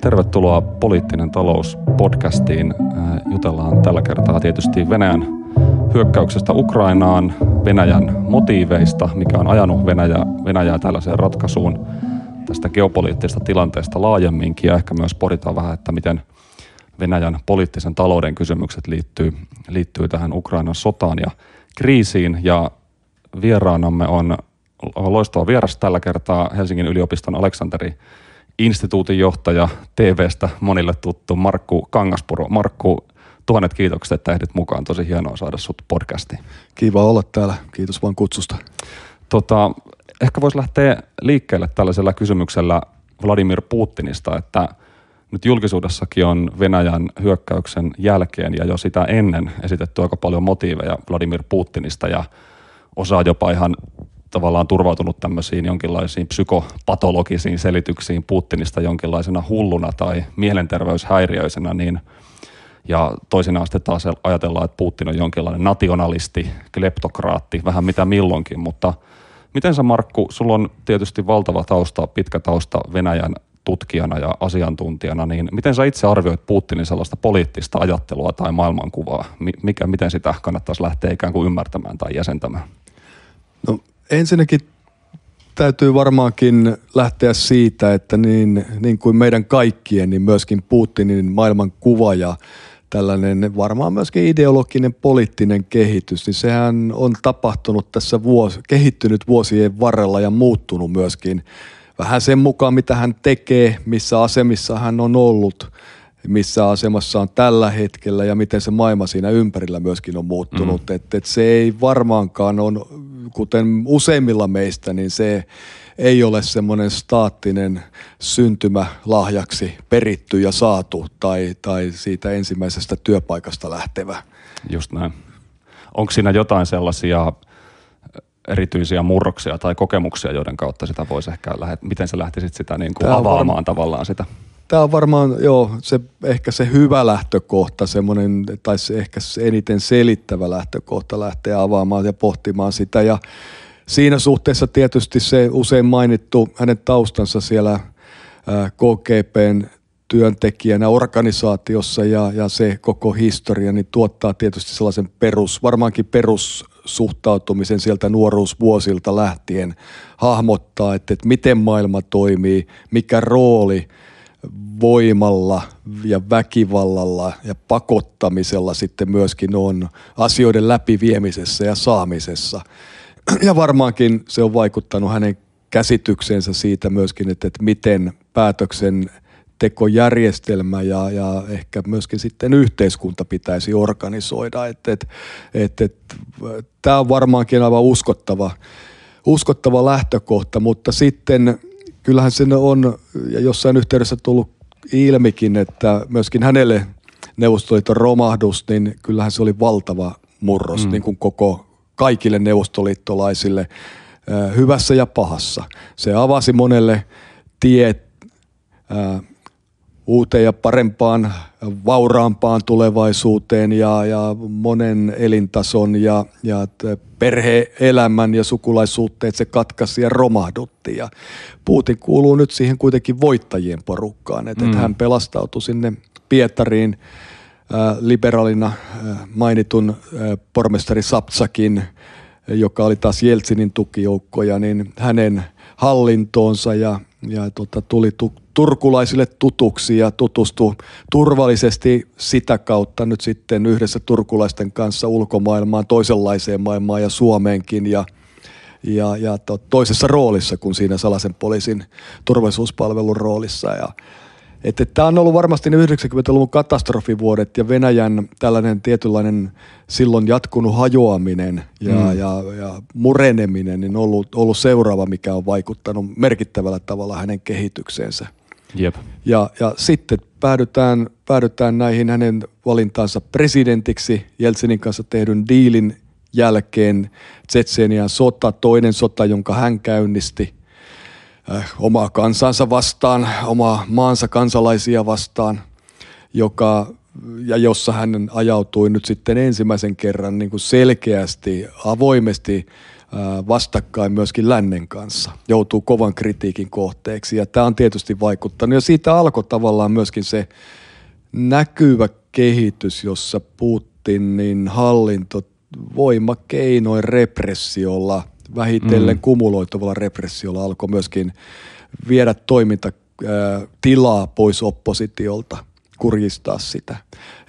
Tervetuloa Poliittinen talous podcastiin. Äh, jutellaan tällä kertaa tietysti Venäjän hyökkäyksestä Ukrainaan, Venäjän motiiveista, mikä on ajanut Venäjä, Venäjää tällaiseen ratkaisuun, tästä geopoliittisesta tilanteesta laajemminkin ja ehkä myös pohditaan vähän, että miten Venäjän poliittisen talouden kysymykset liittyy, liittyy tähän Ukrainan sotaan ja kriisiin ja vieraanamme on loistava vieras tällä kertaa Helsingin yliopiston Aleksanteri instituutin johtaja TVstä monille tuttu Markku Kangaspuro. Markku, tuhannet kiitokset, että ehdit mukaan. Tosi hienoa saada sut podcastiin. Kiva olla täällä. Kiitos vaan kutsusta. Tota, ehkä voisi lähteä liikkeelle tällaisella kysymyksellä Vladimir Putinista, että nyt julkisuudessakin on Venäjän hyökkäyksen jälkeen ja jo sitä ennen esitetty aika paljon motiiveja Vladimir Putinista ja osaa jopa ihan tavallaan turvautunut tämmöisiin jonkinlaisiin psykopatologisiin selityksiin Putinista jonkinlaisena hulluna tai mielenterveyshäiriöisenä, niin ja toisinaan sitten taas ajatellaan, että Putin on jonkinlainen nationalisti, kleptokraatti, vähän mitä milloinkin, mutta miten sä Markku, sulla on tietysti valtava tausta, pitkä tausta Venäjän tutkijana ja asiantuntijana, niin miten sä itse arvioit Putinin sellaista poliittista ajattelua tai maailmankuvaa? Mikä, miten sitä kannattaisi lähteä ikään kuin ymmärtämään tai jäsentämään? No ensinnäkin täytyy varmaankin lähteä siitä, että niin, niin kuin meidän kaikkien, niin myöskin Putinin maailmankuva ja tällainen varmaan myöskin ideologinen poliittinen kehitys, niin sehän on tapahtunut tässä vuosi, kehittynyt vuosien varrella ja muuttunut myöskin vähän sen mukaan, mitä hän tekee, missä asemissa hän on ollut, missä asemassa on tällä hetkellä ja miten se maailma siinä ympärillä myöskin on muuttunut. Mm. Että et se ei varmaankaan on, kuten useimmilla meistä, niin se ei ole semmoinen staattinen syntymä lahjaksi peritty ja saatu tai, tai siitä ensimmäisestä työpaikasta lähtevä. Just näin. Onko siinä jotain sellaisia erityisiä murroksia tai kokemuksia, joiden kautta sitä voisi ehkä, lähet, miten sä lähtisit sitä niin kuin avaamaan varma, tavallaan sitä? Tämä on varmaan, joo, se, ehkä se hyvä lähtökohta, semmoinen, tai se ehkä se eniten selittävä lähtökohta lähteä avaamaan ja pohtimaan sitä. Ja siinä suhteessa tietysti se usein mainittu hänen taustansa siellä KGPn työntekijänä organisaatiossa ja, ja se koko historia, niin tuottaa tietysti sellaisen perus, varmaankin perussuhtautumisen sieltä nuoruusvuosilta lähtien hahmottaa, että, että miten maailma toimii, mikä rooli voimalla ja väkivallalla ja pakottamisella sitten myöskin on asioiden läpiviemisessä ja saamisessa. Ja varmaankin se on vaikuttanut hänen käsitykseensä siitä myöskin, että, että miten päätöksen tekojärjestelmä ja, ja ehkä myöskin sitten yhteiskunta pitäisi organisoida. Että, että, että, että, tämä on varmaankin aivan uskottava, uskottava lähtökohta, mutta sitten kyllähän se on ja jossain yhteydessä tullut ilmikin, että myöskin hänelle Neuvostoliiton romahdus, niin kyllähän se oli valtava murros mm. niin kuin koko kaikille neuvostoliittolaisille hyvässä ja pahassa. Se avasi monelle tiet uuteen ja parempaan, vauraampaan tulevaisuuteen ja, ja monen elintason ja, ja perheelämän ja sukulaissuhteet se katkaisi ja romahdutti. Ja Putin kuuluu nyt siihen kuitenkin voittajien porukkaan, että mm. hän pelastautui sinne Pietariin äh, liberaalina äh, mainitun äh, pormestari Sapsakin, joka oli taas Jeltsinin tukijoukkoja, niin hänen hallintoonsa ja, ja tota, tuli tu- turkulaisille tutuksi ja tutustui turvallisesti sitä kautta nyt sitten yhdessä turkulaisten kanssa ulkomaailmaan, toisenlaiseen maailmaan ja Suomeenkin ja, ja, ja to, toisessa roolissa kuin siinä salaisen poliisin turvallisuuspalvelun roolissa ja että tämä on ollut varmasti ne 90-luvun katastrofivuodet ja Venäjän tällainen tietynlainen silloin jatkunut hajoaminen ja, mm. ja, ja mureneminen niin on ollut, ollut seuraava, mikä on vaikuttanut merkittävällä tavalla hänen kehitykseensä. Jep. Ja, ja sitten päädytään, päädytään näihin hänen valintaansa presidentiksi Jeltsinin kanssa tehdyn diilin jälkeen. Tsetsenian sota, toinen sota, jonka hän käynnisti äh, omaa kansansa vastaan, omaa maansa kansalaisia vastaan, joka, ja jossa hän ajautui nyt sitten ensimmäisen kerran niin kuin selkeästi, avoimesti vastakkain myöskin lännen kanssa, joutuu kovan kritiikin kohteeksi ja tämä on tietysti vaikuttanut ja siitä alkoi tavallaan myöskin se näkyvä kehitys, jossa Putinin hallinto voimakeinoin repressiolla, vähitellen mm. kumuloituvalla repressiolla alkoi myöskin viedä toimintatilaa pois oppositiolta, kurjistaa sitä.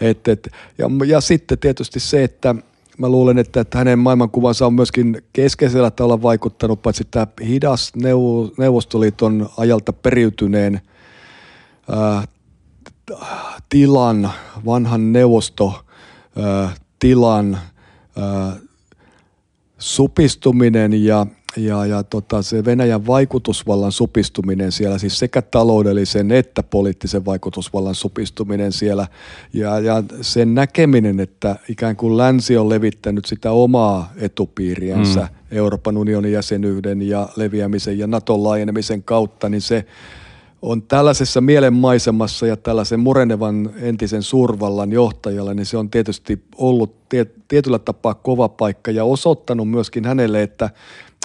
Et, et, ja, ja sitten tietysti se, että mä luulen, että, että hänen maailmankuvansa on myöskin keskeisellä tavalla vaikuttanut, paitsi tämä hidas Neuvostoliiton ajalta periytyneen ää, tilan, vanhan neuvostotilan supistuminen ja, ja, ja tota, se Venäjän vaikutusvallan supistuminen siellä, siis sekä taloudellisen että poliittisen vaikutusvallan supistuminen siellä ja, ja sen näkeminen, että ikään kuin länsi on levittänyt sitä omaa etupiiriänsä mm. Euroopan unionin jäsenyyden ja leviämisen ja Naton laajenemisen kautta, niin se on tällaisessa mielenmaisemassa ja tällaisen murenevan entisen suurvallan johtajalle, niin se on tietysti ollut tietyllä tapaa kova paikka ja osoittanut myöskin hänelle, että,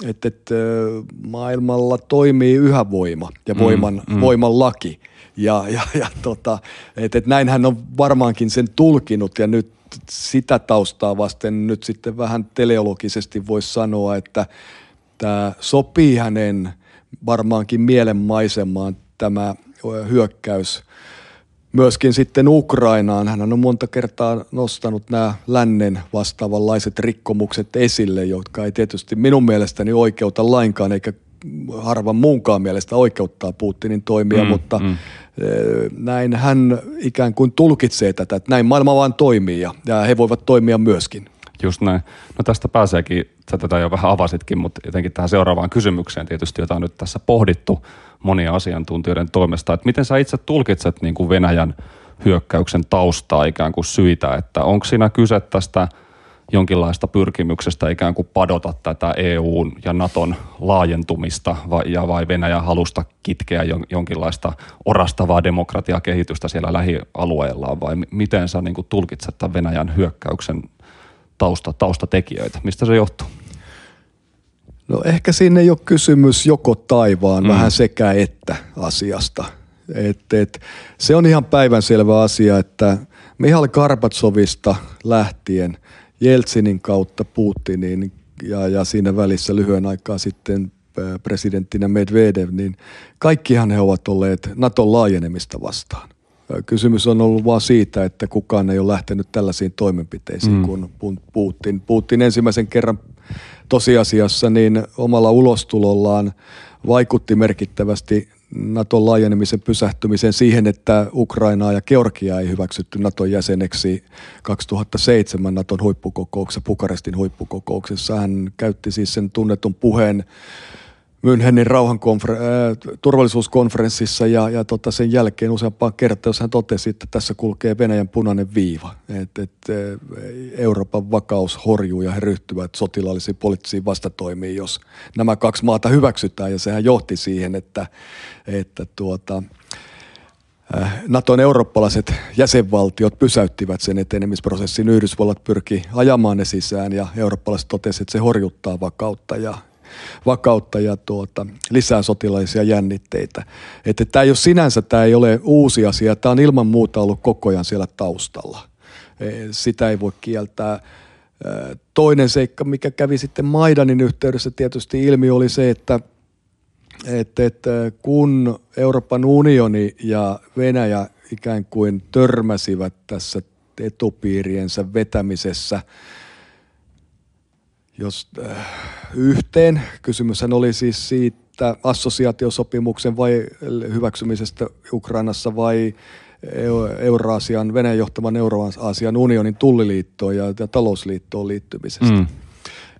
että, että maailmalla toimii yhä voima ja mm, voiman, mm, mm. voiman laki. Ja, ja, ja tota, että, että näin hän on varmaankin sen tulkinut ja nyt sitä taustaa vasten nyt sitten vähän teleologisesti voisi sanoa, että tämä sopii hänen varmaankin mielenmaisemaan tämä hyökkäys myöskin sitten Ukrainaan. Hän on monta kertaa nostanut nämä lännen vastaavanlaiset rikkomukset esille, jotka ei tietysti minun mielestäni oikeuta lainkaan, eikä harvan muunkaan mielestä oikeuttaa Putinin toimia, mm, mutta mm. näin hän ikään kuin tulkitsee tätä, että näin maailma vaan toimii ja, ja he voivat toimia myöskin. Just näin. No tästä pääseekin, sä tätä jo vähän avasitkin, mutta jotenkin tähän seuraavaan kysymykseen tietysti, jota on nyt tässä pohdittu monia asiantuntijoiden toimesta, että miten sä itse tulkitset niin kuin Venäjän hyökkäyksen taustaa ikään kuin syitä, että onko siinä kyse tästä jonkinlaista pyrkimyksestä ikään kuin padota tätä EUn ja Naton laajentumista vai, ja vai Venäjän halusta kitkeä jonkinlaista orastavaa demokratiakehitystä siellä lähialueellaan vai miten sä niin kuin tulkitset tämän Venäjän hyökkäyksen tausta, taustatekijöitä? Mistä se johtuu? No ehkä siinä ei ole kysymys joko taivaan, mm. vähän sekä että asiasta. Et, et, se on ihan päivänselvä asia, että Mihail Karpatsovista lähtien Jeltsinin kautta Putiniin ja, ja siinä välissä lyhyen aikaa sitten presidenttinä Medvedev, niin kaikkihan he ovat olleet Naton laajenemista vastaan. Kysymys on ollut vain siitä, että kukaan ei ole lähtenyt tällaisiin toimenpiteisiin mm. kuin Putin. Putin ensimmäisen kerran tosiasiassa niin omalla ulostulollaan vaikutti merkittävästi Naton laajenemisen pysähtymisen siihen, että Ukrainaa ja Georgiaa ei hyväksytty Naton jäseneksi 2007 Naton huippukokouksessa, Bukarestin huippukokouksessa. Hän käytti siis sen tunnetun puheen Münchenin rauhankonfer- äh, turvallisuuskonferenssissa ja, ja tota sen jälkeen useampaan kertaa, jos hän totesi, että tässä kulkee Venäjän punainen viiva, että et, äh, Euroopan vakaus horjuu ja he ryhtyvät sotilaallisiin poliittisiin vastatoimiin, jos nämä kaksi maata hyväksytään ja sehän johti siihen, että, että tuota, äh, Naton eurooppalaiset jäsenvaltiot pysäyttivät sen etenemisprosessin. Yhdysvallat pyrki ajamaan ne sisään ja eurooppalaiset totesivat, että se horjuttaa vakautta ja vakautta ja tuota, lisää sotilaisia jännitteitä. Että tämä ei ole sinänsä, tämä ei ole uusi asia, tämä on ilman muuta ollut koko ajan siellä taustalla. E, sitä ei voi kieltää. Toinen seikka, mikä kävi sitten Maidanin yhteydessä tietysti ilmi, oli se, että että, että kun Euroopan unioni ja Venäjä ikään kuin törmäsivät tässä etupiiriensä vetämisessä – jos äh, yhteen. Kysymyshän oli siis siitä assosiaatiosopimuksen vai hyväksymisestä Ukrainassa vai Euraasian, Venäjän johtavan Euraasian unionin tulliliittoon ja, ja talousliittoon liittymisestä. Mm.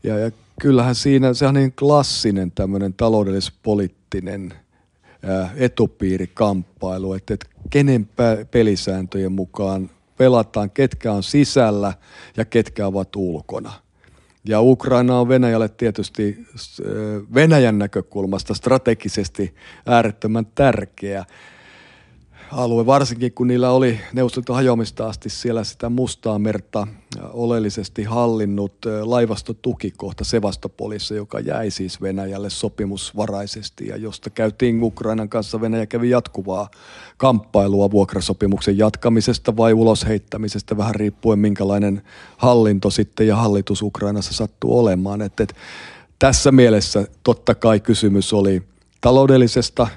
Ja, ja kyllähän siinä, se on niin klassinen tämmöinen taloudellis-poliittinen äh, etupiirikamppailu, että, että kenen pelisääntöjen mukaan pelataan, ketkä on sisällä ja ketkä ovat ulkona – ja Ukraina on Venäjälle tietysti Venäjän näkökulmasta strategisesti äärettömän tärkeä. Alue, varsinkin kun niillä oli Neuvostoliiton hajoamista asti siellä sitä mustaa merta oleellisesti hallinnut laivastotukikohta Sevastopolissa, joka jäi siis Venäjälle sopimusvaraisesti ja josta käytiin Ukrainan kanssa. Venäjä kävi jatkuvaa kamppailua vuokrasopimuksen jatkamisesta vai ulos heittämisestä, vähän riippuen minkälainen hallinto sitten ja hallitus Ukrainassa sattuu olemaan. Et, et, tässä mielessä totta kai kysymys oli taloudellisesta,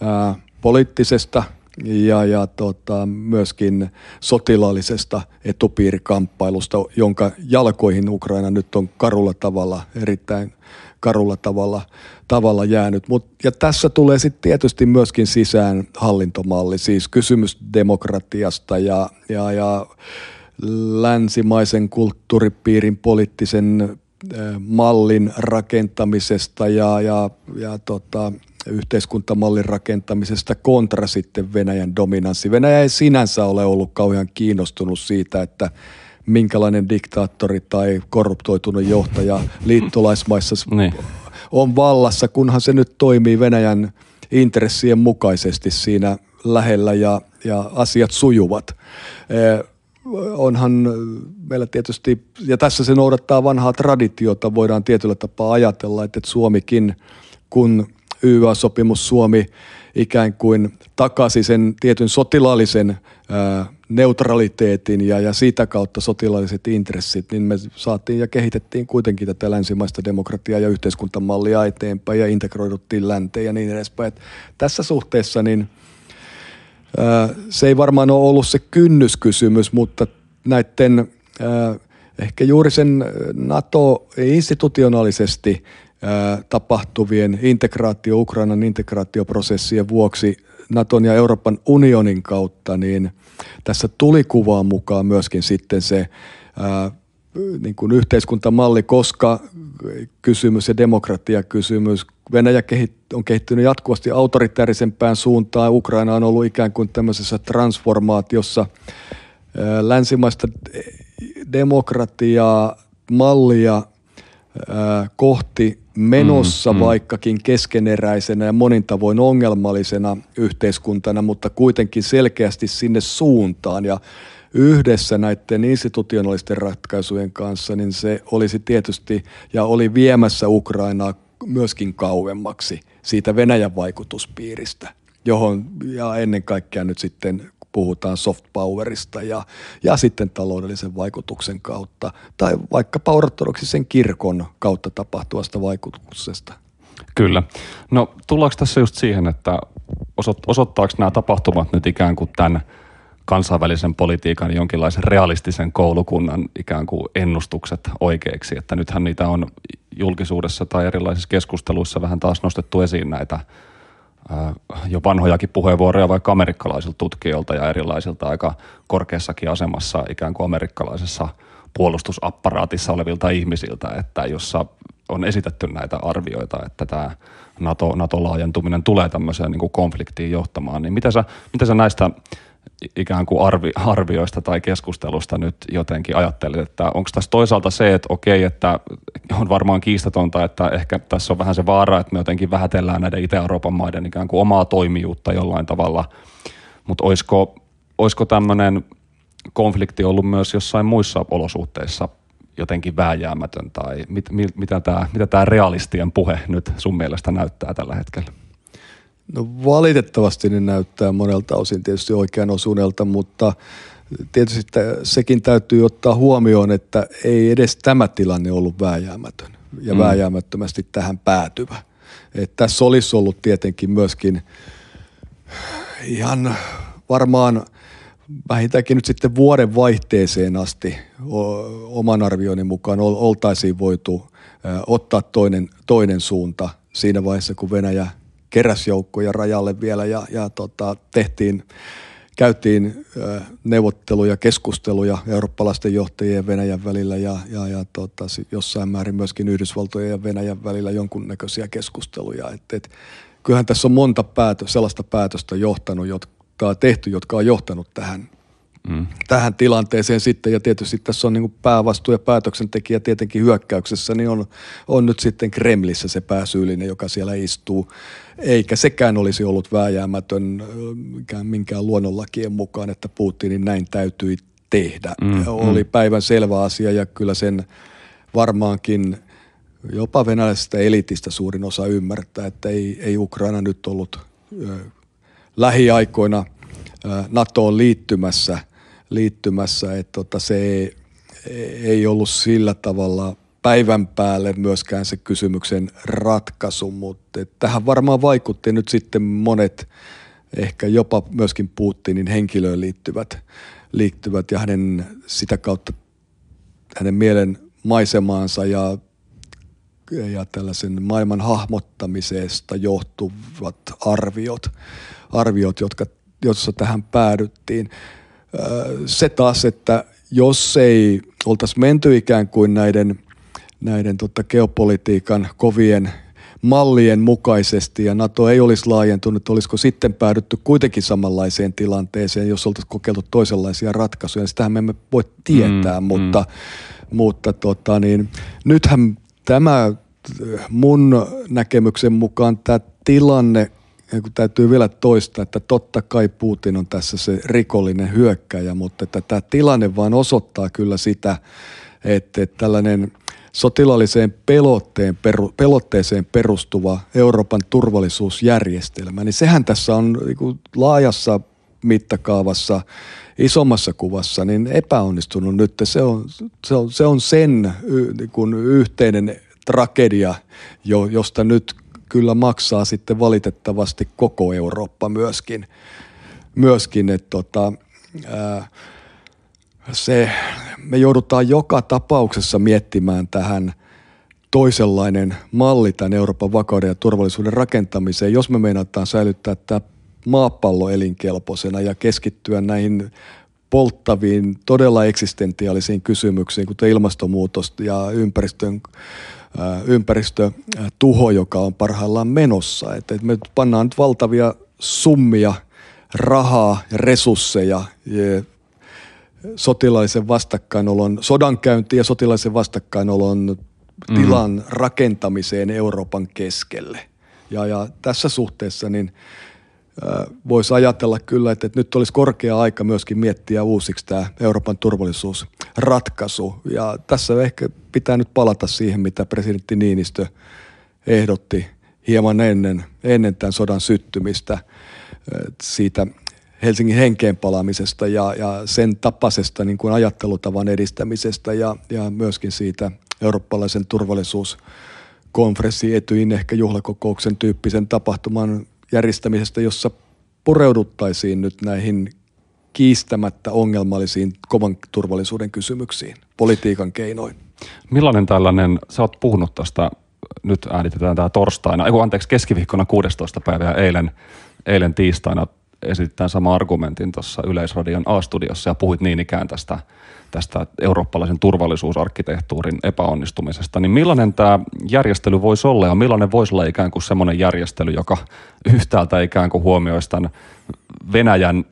ää, poliittisesta – ja, ja tota, myöskin sotilaallisesta etupiirikamppailusta, jonka jalkoihin Ukraina nyt on karulla tavalla, erittäin karulla tavalla, tavalla jäänyt. Mut, ja tässä tulee sitten tietysti myöskin sisään hallintomalli, siis kysymys demokratiasta ja, ja, ja länsimaisen kulttuuripiirin poliittisen mallin rakentamisesta ja, ja, ja tota, yhteiskuntamallin rakentamisesta kontra sitten Venäjän dominanssi. Venäjä ei sinänsä ole ollut kauhean kiinnostunut siitä, että minkälainen diktaattori tai korruptoitunut johtaja liittolaismaissa niin. on vallassa, kunhan se nyt toimii Venäjän intressien mukaisesti siinä lähellä ja, ja asiat sujuvat. Eh, onhan meillä tietysti, ja tässä se noudattaa vanhaa traditiota, voidaan tietyllä tapaa ajatella, että Suomikin, kun YA-sopimus Suomi ikään kuin takasi sen tietyn sotilaallisen ää, neutraliteetin ja, ja siitä kautta sotilaalliset intressit, niin me saatiin ja kehitettiin kuitenkin tätä länsimaista demokratiaa ja yhteiskuntamallia eteenpäin ja integroiduttiin länteen ja niin edespäin. Et tässä suhteessa niin ää, se ei varmaan ole ollut se kynnyskysymys, mutta näiden ää, ehkä juuri sen NATO institutionaalisesti tapahtuvien integraatio, Ukrainan integraatioprosessien vuoksi Naton ja Euroopan unionin kautta, niin tässä tuli kuvaan mukaan myöskin sitten se ää, niin kuin yhteiskuntamalli, koska kysymys ja demokratiakysymys, Venäjä on kehittynyt jatkuvasti autoritäärisempään suuntaan, Ukraina on ollut ikään kuin tämmöisessä transformaatiossa. Länsimaista demokratiaa, mallia kohti menossa mm, mm. vaikkakin keskeneräisenä ja monin tavoin ongelmallisena yhteiskuntana, mutta kuitenkin selkeästi sinne suuntaan ja yhdessä näiden institutionaalisten ratkaisujen kanssa, niin se olisi tietysti ja oli viemässä Ukrainaa myöskin kauemmaksi siitä Venäjän vaikutuspiiristä, johon ja ennen kaikkea nyt sitten puhutaan soft powerista ja, ja sitten taloudellisen vaikutuksen kautta tai vaikkapa ortodoksisen kirkon kautta tapahtuvasta vaikutuksesta. Kyllä. No tullaanko tässä just siihen, että osoittaako nämä tapahtumat nyt ikään kuin tämän kansainvälisen politiikan jonkinlaisen realistisen koulukunnan ikään kuin ennustukset oikeiksi, että nythän niitä on julkisuudessa tai erilaisissa keskusteluissa vähän taas nostettu esiin näitä jo vanhojakin puheenvuoroja vaikka amerikkalaisilta tutkijoilta ja erilaisilta aika korkeassakin asemassa ikään kuin amerikkalaisessa puolustusapparaatissa olevilta ihmisiltä, että jossa on esitetty näitä arvioita, että tämä NATO, NATO-laajentuminen tulee tämmöiseen niin kuin konfliktiin johtamaan, niin mitä sä, mitä sä näistä ikään kuin arvi, arvioista tai keskustelusta nyt jotenkin ajattelit, että onko tässä toisaalta se, että okei, että on varmaan kiistatonta, että ehkä tässä on vähän se vaara, että me jotenkin vähätellään näiden Itä-Euroopan maiden ikään kuin omaa toimijuutta jollain tavalla, mutta olisiko, olisiko tämmöinen konflikti ollut myös jossain muissa olosuhteissa jotenkin vääjäämätön tai mit, mit, mitä tämä mitä realistien puhe nyt sun mielestä näyttää tällä hetkellä? No valitettavasti ne näyttää monelta osin tietysti oikean osuneelta, mutta tietysti sekin täytyy ottaa huomioon, että ei edes tämä tilanne ollut vääjäämätön ja mm. vääjäämättömästi tähän päätyvä. Että tässä olisi ollut tietenkin myöskin ihan varmaan vähintäänkin nyt sitten vuoden vaihteeseen asti oman arvioinnin mukaan oltaisiin voitu ottaa toinen, toinen suunta siinä vaiheessa, kun Venäjä keräs joukkoja rajalle vielä ja, ja tota, tehtiin, käytiin neuvotteluja, keskusteluja eurooppalaisten johtajien ja Venäjän välillä ja, ja, ja tota, jossain määrin myöskin Yhdysvaltojen ja Venäjän välillä jonkunnäköisiä keskusteluja. Et, et, kyllähän tässä on monta päätö, sellaista päätöstä johtanut, jotka tehty, jotka on johtanut tähän mm. tähän tilanteeseen sitten. Ja tietysti tässä on niin päävastuu ja päätöksentekijä tietenkin hyökkäyksessä, niin on, on nyt sitten Kremlissä se pääsyyllinen, joka siellä istuu. Eikä sekään olisi ollut vääjäämätön minkään luonnonlakien mukaan, että Putinin näin täytyi tehdä. Mm, oli mm. päivän selvä asia ja kyllä sen varmaankin jopa venäläisestä elitistä suurin osa ymmärtää, että ei, ei Ukraina nyt ollut ö, lähiaikoina NATOon liittymässä, liittymässä että tota, se ei, ei ollut sillä tavalla päivän päälle myöskään se kysymyksen ratkaisu, mutta tähän varmaan vaikutti nyt sitten monet ehkä jopa myöskin Putinin henkilöön liittyvät, liittyvät ja hänen sitä kautta hänen mielen maisemaansa ja, ja tällaisen maailman hahmottamisesta johtuvat arviot, arviot jotka, jossa tähän päädyttiin. Se taas, että jos ei oltaisi menty ikään kuin näiden, näiden tota geopolitiikan kovien mallien mukaisesti ja NATO ei olisi laajentunut, olisiko sitten päädytty kuitenkin samanlaiseen tilanteeseen, jos oltaisiin kokeiltu toisenlaisia ratkaisuja. Sitähän me emme voi tietää, mm, mutta, mm. mutta tota niin, nythän tämä mun näkemyksen mukaan tämä tilanne, kun täytyy vielä toistaa, että totta kai Putin on tässä se rikollinen hyökkäjä, mutta että tämä tilanne vaan osoittaa kyllä sitä, että, tällainen – sotilaalliseen pelotteen, peru, pelotteeseen perustuva Euroopan turvallisuusjärjestelmä, niin sehän tässä on niin laajassa mittakaavassa, isommassa kuvassa, niin epäonnistunut nyt. Se on, se on, se on sen niin kuin yhteinen tragedia, jo, josta nyt kyllä maksaa sitten valitettavasti koko Eurooppa myöskin. myöskin että tota, se, me joudutaan joka tapauksessa miettimään tähän toisenlainen malli tämän Euroopan vakauden ja turvallisuuden rakentamiseen, jos me meinataan säilyttää tämä maapallo elinkelpoisena ja keskittyä näihin polttaviin, todella eksistentiaalisiin kysymyksiin, kuten ilmastonmuutos ja ympäristön, ympäristötuho, joka on parhaillaan menossa. Että me pannaan nyt valtavia summia rahaa ja resursseja sotilaisen vastakkainolon, sodankäynti ja sotilaisen vastakkainolon mm. tilan rakentamiseen Euroopan keskelle. Ja, ja tässä suhteessa niin voisi ajatella kyllä, että, nyt olisi korkea aika myöskin miettiä uusiksi tämä Euroopan turvallisuusratkaisu. Ja tässä ehkä pitää nyt palata siihen, mitä presidentti Niinistö ehdotti hieman ennen, ennen tämän sodan syttymistä siitä Helsingin henkeen palaamisesta ja, ja sen tapaisesta niin kuin ajattelutavan edistämisestä ja, ja myöskin siitä eurooppalaisen turvallisuuskonferenssi etyin ehkä juhlakokouksen tyyppisen tapahtuman järjestämisestä, jossa pureuduttaisiin nyt näihin kiistämättä ongelmallisiin kovan turvallisuuden kysymyksiin politiikan keinoin. Millainen tällainen, sä oot puhunut tästä, nyt äänitetään tämä torstaina, ei anteeksi keskiviikkona 16. päivää eilen, eilen tiistaina esitetään sama argumentin tuossa Yleisradion A-studiossa ja puhuit niin ikään tästä, tästä eurooppalaisen turvallisuusarkkitehtuurin epäonnistumisesta, niin millainen tämä järjestely voisi olla ja millainen voisi olla ikään kuin semmoinen järjestely, joka yhtäältä ikään kuin huomioisi tämän Venäjän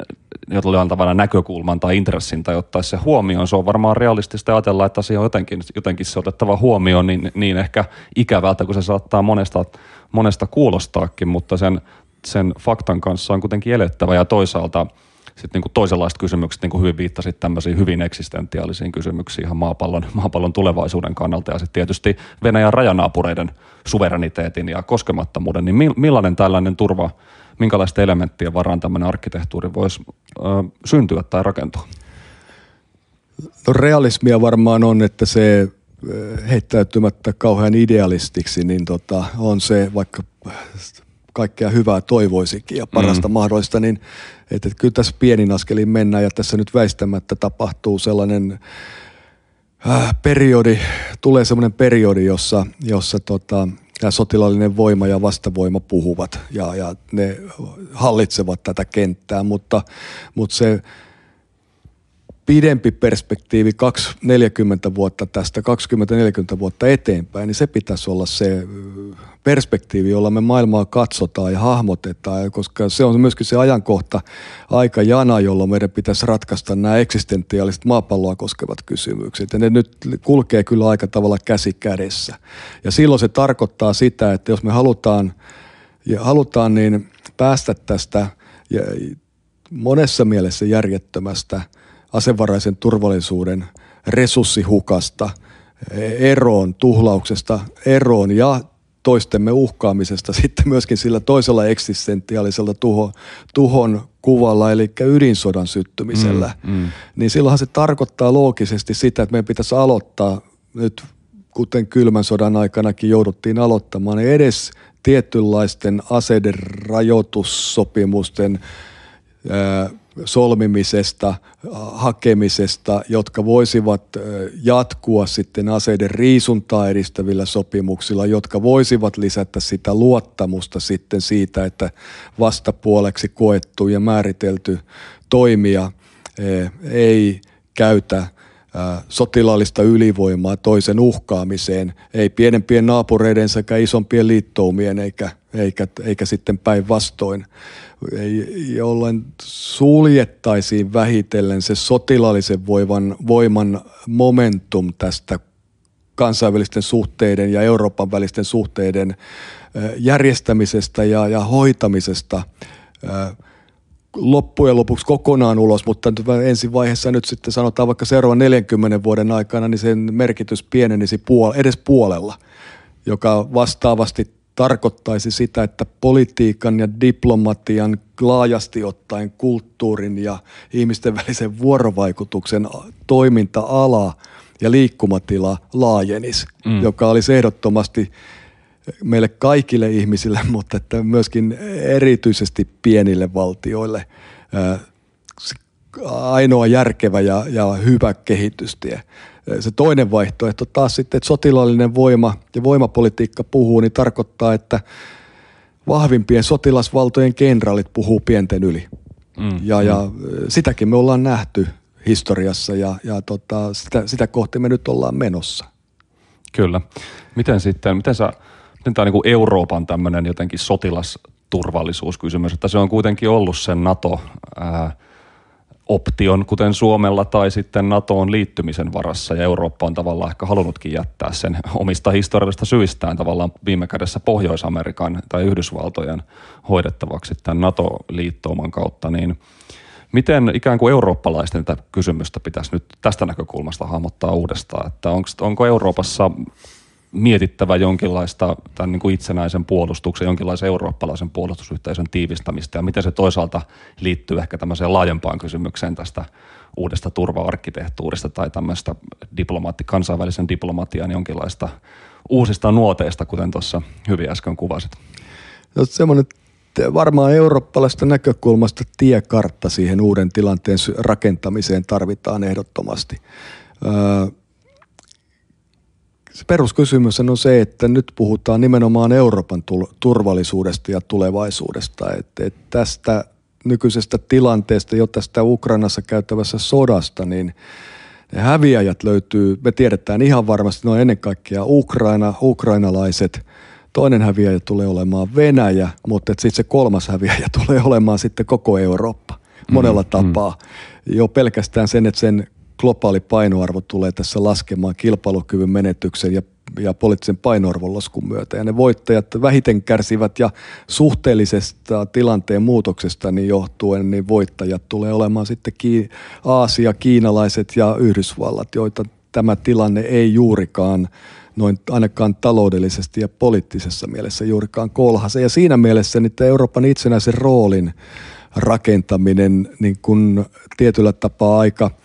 jollain tavalla näkökulman tai intressin tai ottaisi se huomioon. Se on varmaan realistista ajatella, että asia on jotenkin, jotenkin se otettava huomioon niin, niin ehkä ikävältä, kun se saattaa monesta, monesta kuulostaakin, mutta sen sen faktan kanssa on kuitenkin elettävä ja toisaalta sitten niin toisenlaiset kysymykset, niin kuin hyvin viittasit tämmöisiin hyvin eksistentiaalisiin kysymyksiin ihan maapallon, maapallon tulevaisuuden kannalta ja sitten tietysti Venäjän rajanaapureiden suvereniteetin ja koskemattomuuden, niin millainen tällainen turva, minkälaista elementtiä varaan tämmöinen arkkitehtuuri voisi ö, syntyä tai rakentua? No realismia varmaan on, että se heittäytymättä kauhean idealistiksi, niin tota, on se vaikka kaikkea hyvää toivoisikin ja parasta mm. mahdollista, niin että, että kyllä tässä pienin askelin mennään ja tässä nyt väistämättä tapahtuu sellainen äh, periodi, tulee sellainen periodi, jossa, jossa tota, tämä sotilaallinen voima ja vastavoima puhuvat ja, ja ne hallitsevat tätä kenttää, mutta, mutta se pidempi perspektiivi 20-40 vuotta tästä, 20-40 vuotta eteenpäin, niin se pitäisi olla se perspektiivi, jolla me maailmaa katsotaan ja hahmotetaan, koska se on myöskin se ajankohta, aika jana, jolloin meidän pitäisi ratkaista nämä eksistentiaaliset maapalloa koskevat kysymykset. Ja ne nyt kulkee kyllä aika tavalla käsi kädessä. Ja silloin se tarkoittaa sitä, että jos me halutaan, ja halutaan niin päästä tästä ja monessa mielessä järjettömästä – asevaraisen turvallisuuden resurssihukasta eroon, tuhlauksesta eroon ja toistemme uhkaamisesta sitten myöskin sillä toisella eksistentiaalisella tuho, tuhon kuvalla, eli ydinsodan syttymisellä, mm, mm. niin silloinhan se tarkoittaa loogisesti sitä, että meidän pitäisi aloittaa nyt, kuten kylmän sodan aikanakin jouduttiin aloittamaan, niin edes tietynlaisten aseiden rajoitussopimusten ää, solmimisesta, hakemisesta, jotka voisivat jatkua sitten aseiden riisuntaa edistävillä sopimuksilla, jotka voisivat lisätä sitä luottamusta sitten siitä, että vastapuoleksi koettu ja määritelty toimija ei käytä sotilaallista ylivoimaa toisen uhkaamiseen, ei pienempien naapureiden sekä isompien liittoumien eikä, eikä, eikä sitten päinvastoin, jolloin suljettaisiin vähitellen se sotilaallisen voiman, voiman momentum tästä kansainvälisten suhteiden ja Euroopan välisten suhteiden järjestämisestä ja, ja hoitamisesta loppujen lopuksi kokonaan ulos, mutta ensi vaiheessa nyt sitten sanotaan vaikka seuraavan 40 vuoden aikana, niin sen merkitys pienenisi puol- edes puolella, joka vastaavasti tarkoittaisi sitä, että politiikan ja diplomatian laajasti ottaen kulttuurin ja ihmisten välisen vuorovaikutuksen toiminta-ala ja liikkumatila laajenis, mm. joka olisi ehdottomasti meille kaikille ihmisille, mutta että myöskin erityisesti pienille valtioille ainoa järkevä ja, ja hyvä kehitystie se toinen vaihtoehto taas sitten, että sotilaallinen voima ja voimapolitiikka puhuu, niin tarkoittaa, että vahvimpien sotilasvaltojen kenraalit puhuu pienten yli. Mm, ja, mm. ja sitäkin me ollaan nähty historiassa ja, ja tota, sitä, sitä kohti me nyt ollaan menossa. Kyllä. Miten sitten, miten, sä, miten tämä niin Euroopan tämmöinen jotenkin sotilasturvallisuuskysymys, että se on kuitenkin ollut sen NATO ää, option, kuten Suomella, tai sitten NATOon liittymisen varassa, ja Eurooppa on tavallaan ehkä halunnutkin jättää sen omista historiallisista syistään tavallaan viime kädessä Pohjois-Amerikan tai Yhdysvaltojen hoidettavaksi tämän NATO-liittouman kautta, niin miten ikään kuin eurooppalaisten tätä kysymystä pitäisi nyt tästä näkökulmasta hahmottaa uudestaan, että onko, onko Euroopassa mietittävä jonkinlaista tämän niin kuin itsenäisen puolustuksen, jonkinlaisen eurooppalaisen puolustusyhteisön tiivistämistä ja miten se toisaalta liittyy ehkä tämmöiseen laajempaan kysymykseen tästä uudesta turva-arkkitehtuurista tai tämmöistä diplomaatti, kansainvälisen diplomatian jonkinlaista uusista nuoteista, kuten tuossa hyvin äsken kuvasit. No, semmoinen varmaan eurooppalaista näkökulmasta tiekartta siihen uuden tilanteen rakentamiseen tarvitaan ehdottomasti. Öö, se peruskysymys on se, että nyt puhutaan nimenomaan Euroopan turvallisuudesta ja tulevaisuudesta. Että, että tästä nykyisestä tilanteesta, jo tästä Ukrainassa käyttävässä sodasta, niin ne häviäjät löytyy, me tiedetään ihan varmasti, ne on ennen kaikkea Ukraina, ukrainalaiset. Toinen häviäjä tulee olemaan Venäjä, mutta sitten se kolmas häviäjä tulee olemaan sitten koko Eurooppa monella mm, tapaa. Mm. Jo pelkästään sen, että sen globaali painoarvo tulee tässä laskemaan kilpailukyvyn menetyksen ja, ja poliittisen painoarvon laskun myötä. Ja ne voittajat vähiten kärsivät ja suhteellisesta tilanteen muutoksesta niin johtuen niin voittajat tulee olemaan sitten Aasia, kiinalaiset ja Yhdysvallat, joita tämä tilanne ei juurikaan noin ainakaan taloudellisesti ja poliittisessa mielessä juurikaan kolhase. Ja siinä mielessä niin Euroopan itsenäisen roolin rakentaminen niin kuin tietyllä tapaa aika –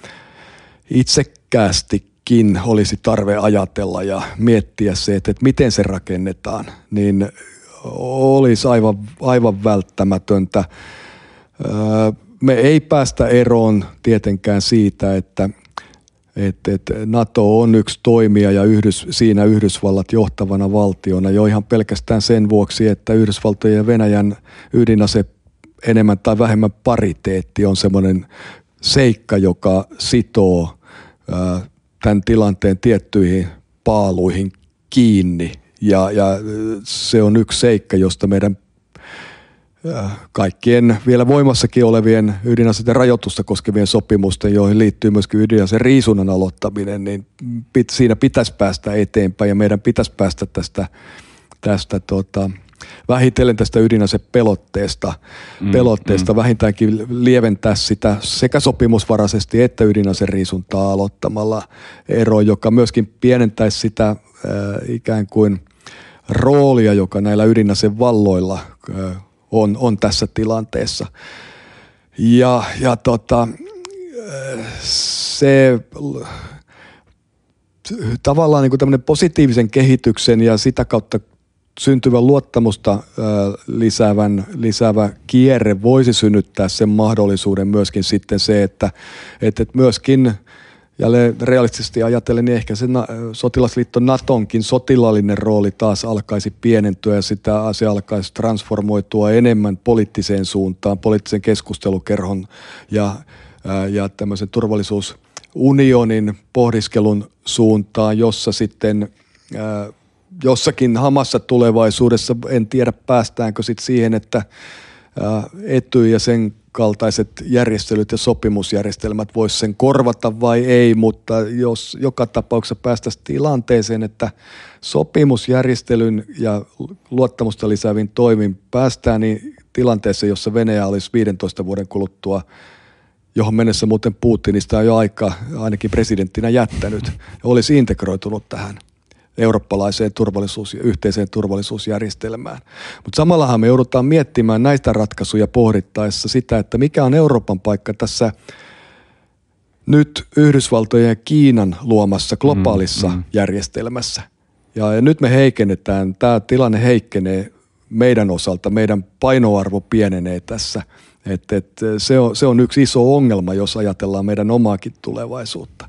itsekkäästikin olisi tarve ajatella ja miettiä se, että, että miten se rakennetaan, niin olisi aivan, aivan välttämätöntä. Me ei päästä eroon tietenkään siitä, että, että, että NATO on yksi toimija ja Yhdys, siinä Yhdysvallat johtavana valtiona jo ihan pelkästään sen vuoksi, että Yhdysvaltojen ja Venäjän ydinase enemmän tai vähemmän pariteetti on semmoinen seikka, joka sitoo tämän tilanteen tiettyihin paaluihin kiinni. Ja, ja se on yksi seikka, josta meidän kaikkien vielä voimassakin olevien ydinaseiden rajoitusta koskevien sopimusten, joihin liittyy myöskin ydinaseen riisunnan aloittaminen, niin siinä pitäisi päästä eteenpäin ja meidän pitäisi päästä tästä, tästä tota, vähitellen tästä ydinasepelotteesta mm, pelotteesta mm. vähintäänkin lieventää sitä sekä sopimusvaraisesti että ydinaseriisuntaa aloittamalla ero, joka myöskin pienentäisi sitä äh, ikään kuin roolia, joka näillä ydinasevalloilla äh, on, on tässä tilanteessa. Ja, ja tota, äh, se tavallaan niin kuin positiivisen kehityksen ja sitä kautta syntyvän luottamusta lisäävän, lisäävä kierre voisi synnyttää sen mahdollisuuden myöskin sitten se, että, että myöskin jälleen realistisesti ajatellen, niin ehkä se sotilasliitto Natonkin sotilallinen rooli taas alkaisi pienentyä ja sitä asia alkaisi transformoitua enemmän poliittiseen suuntaan, poliittisen keskustelukerhon ja, ja tämmöisen turvallisuusunionin pohdiskelun suuntaan, jossa sitten jossakin hamassa tulevaisuudessa, en tiedä päästäänkö sitten siihen, että Ety ja sen kaltaiset järjestelyt ja sopimusjärjestelmät voisi sen korvata vai ei, mutta jos joka tapauksessa päästäisiin tilanteeseen, että sopimusjärjestelyn ja luottamusta lisäävin toimin päästään niin tilanteeseen, jossa Venäjä olisi 15 vuoden kuluttua johon mennessä muuten Putinista on jo aika ainakin presidenttinä jättänyt, olisi integroitunut tähän eurooppalaiseen turvallisuus- yhteiseen turvallisuusjärjestelmään. Mutta samallahan me joudutaan miettimään näistä ratkaisuja pohdittaessa sitä, että mikä on Euroopan paikka tässä nyt Yhdysvaltojen ja Kiinan luomassa globaalissa mm, mm. järjestelmässä. Ja, ja nyt me heikennetään, tämä tilanne heikkenee meidän osalta, meidän painoarvo pienenee tässä. Et, et, se, on, se on yksi iso ongelma, jos ajatellaan meidän omaakin tulevaisuutta.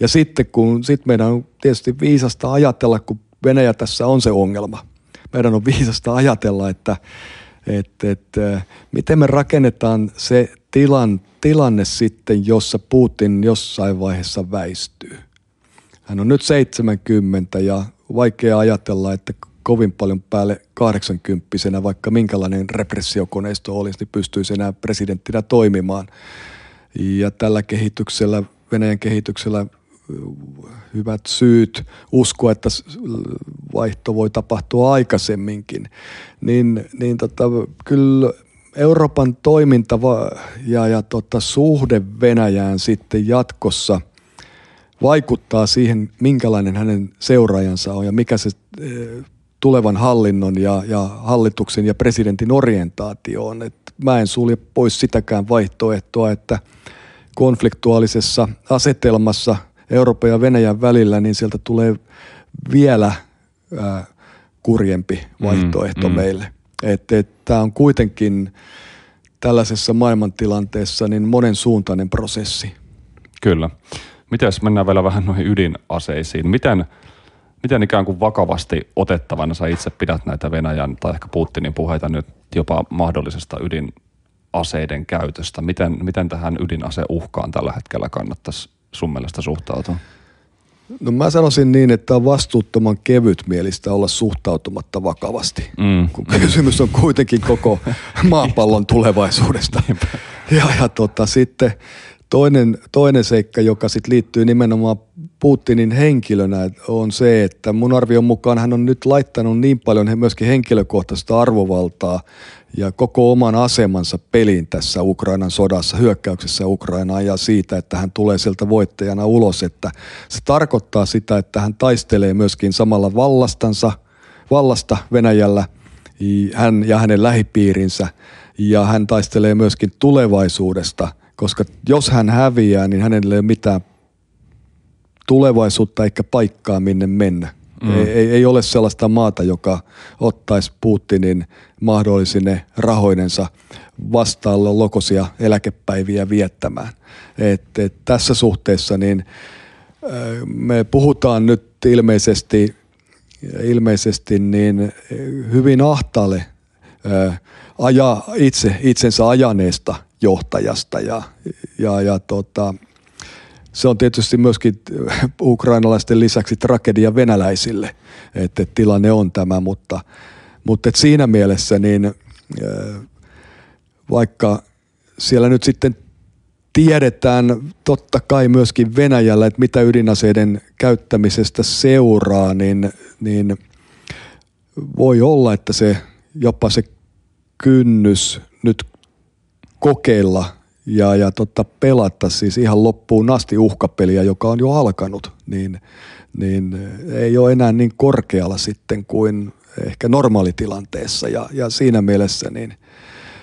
Ja sitten kun sit meidän on tietysti viisasta ajatella, kun Venäjä tässä on se ongelma. Meidän on viisasta ajatella, että, että, että miten me rakennetaan se tilan, tilanne sitten, jossa Putin jossain vaiheessa väistyy. Hän on nyt 70 ja vaikea ajatella, että kovin paljon päälle 80 vaikka minkälainen repressiokoneisto olisi, niin pystyisi enää presidenttinä toimimaan. Ja tällä kehityksellä, Venäjän kehityksellä hyvät syyt uskoa, että vaihto voi tapahtua aikaisemminkin, niin, niin tota, kyllä Euroopan toiminta ja, ja tota, suhde Venäjään sitten jatkossa vaikuttaa siihen, minkälainen hänen seuraajansa on ja mikä se e, tulevan hallinnon ja, ja hallituksen ja presidentin orientaatio on. Et mä en sulje pois sitäkään vaihtoehtoa, että konfliktuaalisessa asetelmassa – Euroopan ja Venäjän välillä, niin sieltä tulee vielä ää, kurjempi vaihtoehto mm, mm. meille. Että et, tämä on kuitenkin tällaisessa maailmantilanteessa niin monen suuntainen prosessi. Kyllä. Miten mennään vielä vähän noihin ydinaseisiin? Miten, miten ikään kuin vakavasti otettavana sä itse pidät näitä Venäjän tai ehkä Putinin puheita nyt jopa mahdollisesta ydinaseiden käytöstä? Miten, miten tähän ydinaseuhkaan tällä hetkellä kannattaisi sun mielestä suhtautua? No mä sanoisin niin, että on vastuuttoman kevyt mielistä olla suhtautumatta vakavasti, mm. kun kysymys on kuitenkin koko maapallon tulevaisuudesta. ja, ja tota, sitten toinen, toinen seikka, joka sit liittyy nimenomaan Putinin henkilönä, on se, että mun arvion mukaan hän on nyt laittanut niin paljon myöskin henkilökohtaista arvovaltaa ja koko oman asemansa peliin tässä Ukrainan sodassa, hyökkäyksessä Ukrainaan ja siitä, että hän tulee sieltä voittajana ulos, että se tarkoittaa sitä, että hän taistelee myöskin samalla vallastansa, vallasta Venäjällä, hän ja hänen lähipiirinsä ja hän taistelee myöskin tulevaisuudesta, koska jos hän häviää, niin hänellä ei ole mitään tulevaisuutta eikä paikkaa minne mennä. Mm. Ei, ei, ei ole sellaista maata, joka ottaisi Putinin mahdollisine rahoinensa vastaan lokosia eläkepäiviä viettämään. Et, et tässä suhteessa niin me puhutaan nyt ilmeisesti, ilmeisesti niin hyvin ahtaalle aja itse, itsensä ajaneesta johtajasta ja, ja, ja tota, se on tietysti myöskin ukrainalaisten lisäksi tragedia venäläisille, että tilanne on tämä, mutta, mutta et siinä mielessä niin vaikka siellä nyt sitten tiedetään totta kai myöskin Venäjällä, että mitä ydinaseiden käyttämisestä seuraa, niin, niin voi olla, että se jopa se kynnys nyt kokeilla ja, ja tota, pelata siis ihan loppuun asti uhkapeliä, joka on jo alkanut, niin, niin ei ole enää niin korkealla sitten kuin ehkä normaalitilanteessa ja, ja siinä mielessä niin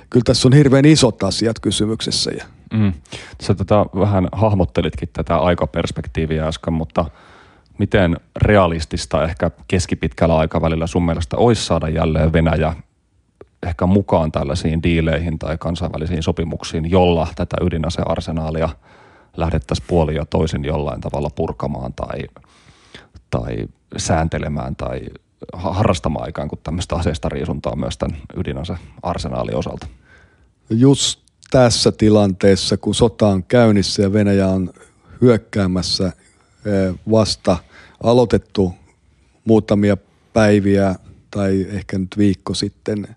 kyllä tässä on hirveän isot asiat kysymyksessä. Ja. Mm. Sä tätä vähän hahmottelitkin tätä aikaperspektiiviä äsken, mutta miten realistista ehkä keskipitkällä aikavälillä sun mielestä olisi saada jälleen Venäjä ehkä mukaan tällaisiin diileihin tai kansainvälisiin sopimuksiin, jolla tätä ydinasearsenaalia lähdettäisiin puolin ja toisin jollain tavalla purkamaan tai, tai sääntelemään tai harrastamaan ikään kuin tämmöistä aseista riisuntaa myös tämän ydinasearsenaalin osalta? Just tässä tilanteessa, kun sota on käynnissä ja Venäjä on hyökkäämässä eh, vasta aloitettu muutamia päiviä tai ehkä nyt viikko sitten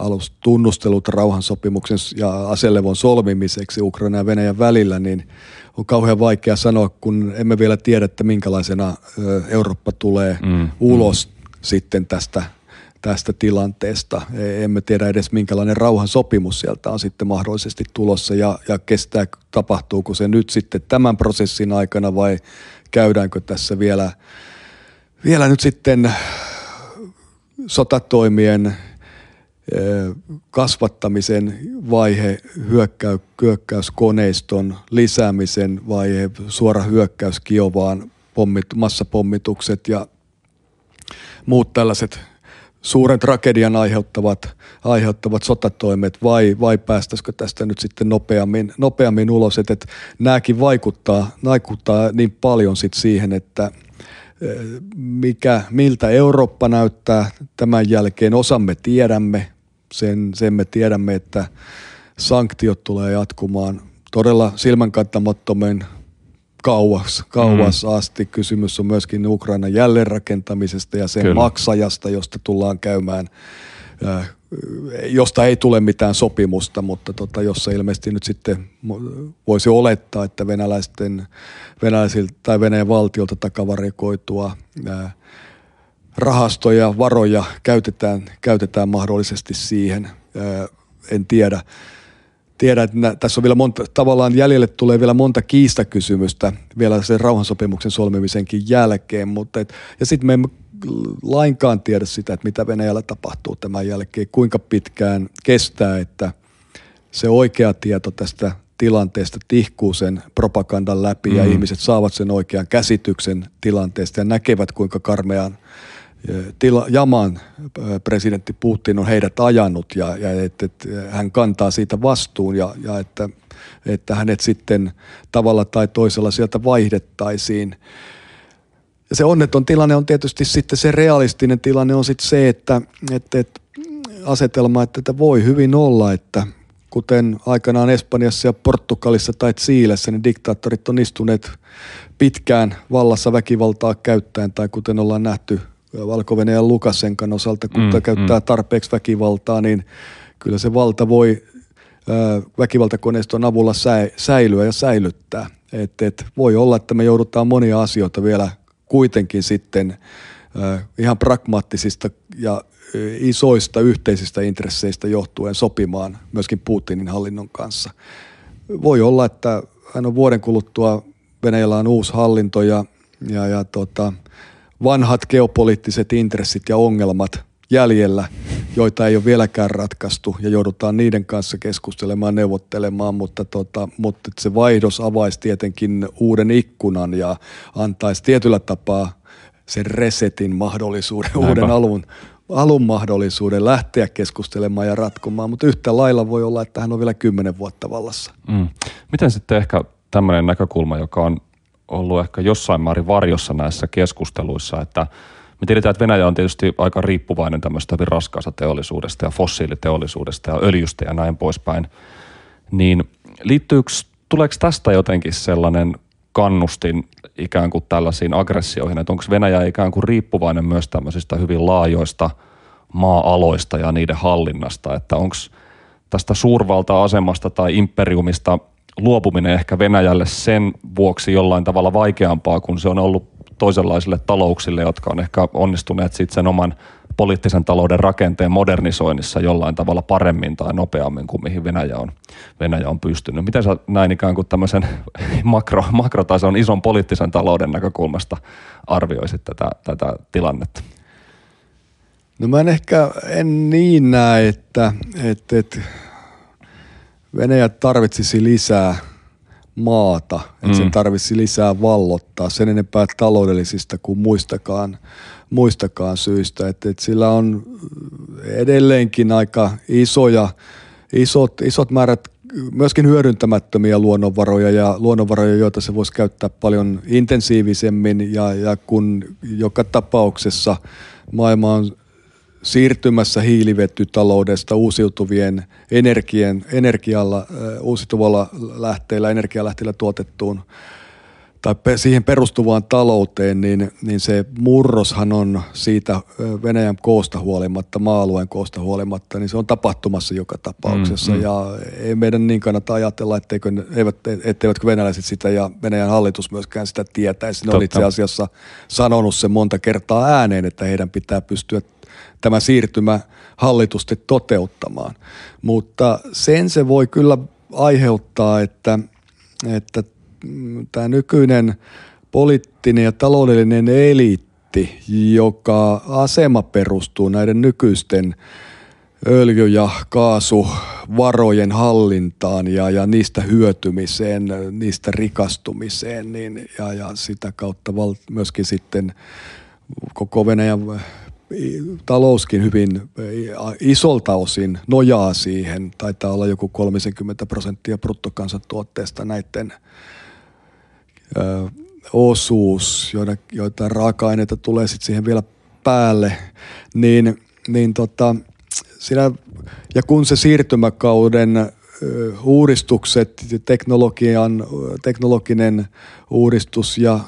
alustunnustelut rauhansopimuksen ja aselevon solmimiseksi Ukraina ja Venäjän välillä, niin on kauhean vaikea sanoa, kun emme vielä tiedä, että minkälaisena Eurooppa tulee mm, mm. ulos mm. sitten tästä, tästä tilanteesta. E, emme tiedä edes, minkälainen rauhansopimus sieltä on sitten mahdollisesti tulossa ja, ja kestää, tapahtuuko se nyt sitten tämän prosessin aikana vai käydäänkö tässä vielä, vielä nyt sitten sotatoimien kasvattamisen vaihe, hyökkäy, hyökkäyskoneiston lisäämisen vaihe, suora hyökkäys Kiovaan, pommit, massapommitukset ja muut tällaiset suuren tragedian aiheuttavat, aiheuttavat sotatoimet. Vai, vai päästäisikö tästä nyt sitten nopeammin, nopeammin ulos, että, että nämäkin vaikuttaa, vaikuttaa niin paljon sit siihen, että – mikä, miltä Eurooppa näyttää tämän jälkeen. Osamme tiedämme, sen, sen me tiedämme, että sanktiot tulee jatkumaan todella silmänkattamattomen kauas, kauas mm. asti. Kysymys on myöskin Ukrainan jälleenrakentamisesta ja sen Kyllä. maksajasta, josta tullaan käymään josta ei tule mitään sopimusta, mutta tota, jossa ilmeisesti nyt sitten voisi olettaa, että venäläisten, venäläisiltä tai Venäjän valtiolta takavarikoitua ää, rahastoja, varoja käytetään, käytetään mahdollisesti siihen. Ää, en tiedä. Tiedä, että tässä on vielä monta, tavallaan jäljelle tulee vielä monta kiistakysymystä vielä sen rauhansopimuksen solmimisenkin jälkeen, mutta et, ja sitten me emme lainkaan tiedä sitä, että mitä Venäjällä tapahtuu tämän jälkeen, kuinka pitkään kestää, että se oikea tieto tästä tilanteesta tihkuu sen propagandan läpi mm. ja ihmiset saavat sen oikean käsityksen tilanteesta ja näkevät, kuinka karmean tila, jaman presidentti Putin on heidät ajanut ja, ja että, että hän kantaa siitä vastuun ja, ja että, että hänet sitten tavalla tai toisella sieltä vaihdettaisiin. Ja se onneton tilanne on tietysti sitten se realistinen tilanne on sitten se, että, että, että asetelma, että, että voi hyvin olla, että kuten aikanaan Espanjassa ja Portugalissa tai Chiilessä, niin diktaattorit on istuneet pitkään vallassa väkivaltaa käyttäen, tai kuten ollaan nähty valko Lukasenkan osalta, kun mm, käyttää mm. tarpeeksi väkivaltaa, niin kyllä se valta voi väkivaltakoneiston avulla säilyä ja säilyttää. Et, et voi olla, että me joudutaan monia asioita vielä kuitenkin sitten ihan pragmaattisista ja isoista yhteisistä intresseistä johtuen sopimaan myöskin Putinin hallinnon kanssa. Voi olla, että aina vuoden kuluttua Venäjällä on uusi hallinto ja, ja, ja tota, vanhat geopoliittiset intressit ja ongelmat jäljellä, joita ei ole vieläkään ratkaistu ja joudutaan niiden kanssa keskustelemaan, neuvottelemaan, mutta, tota, mutta se vaihdos avaisi tietenkin uuden ikkunan ja antaisi tietyllä tapaa sen resetin mahdollisuuden, Näinpä. uuden alun, alun mahdollisuuden lähteä keskustelemaan ja ratkomaan, mutta yhtä lailla voi olla, että hän on vielä kymmenen vuotta vallassa. Mm. Miten sitten ehkä tämmöinen näkökulma, joka on ollut ehkä jossain määrin varjossa näissä keskusteluissa, että me tiedetään, että Venäjä on tietysti aika riippuvainen tämmöistä hyvin raskaasta teollisuudesta ja fossiiliteollisuudesta ja öljystä ja näin poispäin. niin liittyykö, tuleeko tästä jotenkin sellainen kannustin ikään kuin tällaisiin aggressioihin, että onko Venäjä ikään kuin riippuvainen myös tämmöisistä hyvin laajoista maa-aloista ja niiden hallinnasta, että onko tästä suurvalta-asemasta tai imperiumista luopuminen ehkä Venäjälle sen vuoksi jollain tavalla vaikeampaa, kun se on ollut toisenlaisille talouksille, jotka on ehkä onnistuneet sitten sen oman poliittisen talouden rakenteen modernisoinnissa jollain tavalla paremmin tai nopeammin kuin mihin Venäjä on, Venäjä on pystynyt. Miten sä näin ikään kuin tämmöisen makro, makrotason ison poliittisen talouden näkökulmasta arvioisit tätä, tätä tilannetta? No mä en ehkä en niin näe, että, että, että Venäjä tarvitsisi lisää maata, että mm. sen tarvitsisi lisää vallottaa sen enempää taloudellisista kuin muistakaan, muistakaan syistä. Että, että sillä on edelleenkin aika isoja, isot, isot määrät myöskin hyödyntämättömiä luonnonvaroja ja luonnonvaroja, joita se voisi käyttää paljon intensiivisemmin ja, ja kun joka tapauksessa maailma on siirtymässä hiilivetytaloudesta uusiutuvien energian, energialla, uusiutuvalla lähteillä, energialähteillä tuotettuun tai siihen perustuvaan talouteen, niin, niin se murroshan on siitä Venäjän koosta huolimatta, maa-alueen koosta huolimatta, niin se on tapahtumassa joka tapauksessa. Mm, mm. Ja ei meidän niin kannata ajatella, etteikö, eivät, etteivätkö venäläiset sitä ja Venäjän hallitus myöskään sitä tietäisi. Ne on itse asiassa sanonut sen monta kertaa ääneen, että heidän pitää pystyä tämä siirtymä hallitusti toteuttamaan. Mutta sen se voi kyllä aiheuttaa, että, että tämä nykyinen poliittinen ja taloudellinen eliitti, joka asema perustuu näiden nykyisten öljy- ja kaasuvarojen hallintaan ja, ja niistä hyötymiseen, niistä rikastumiseen niin, ja, ja sitä kautta val, myöskin sitten koko Venäjän talouskin hyvin isolta osin nojaa siihen. Taitaa olla joku 30 prosenttia bruttokansantuotteesta näiden ö, osuus, joita, joita raaka-aineita tulee sitten siihen vielä päälle, niin, niin tota, siinä, ja kun se siirtymäkauden uudistukset, teknologian, teknologinen uudistus ja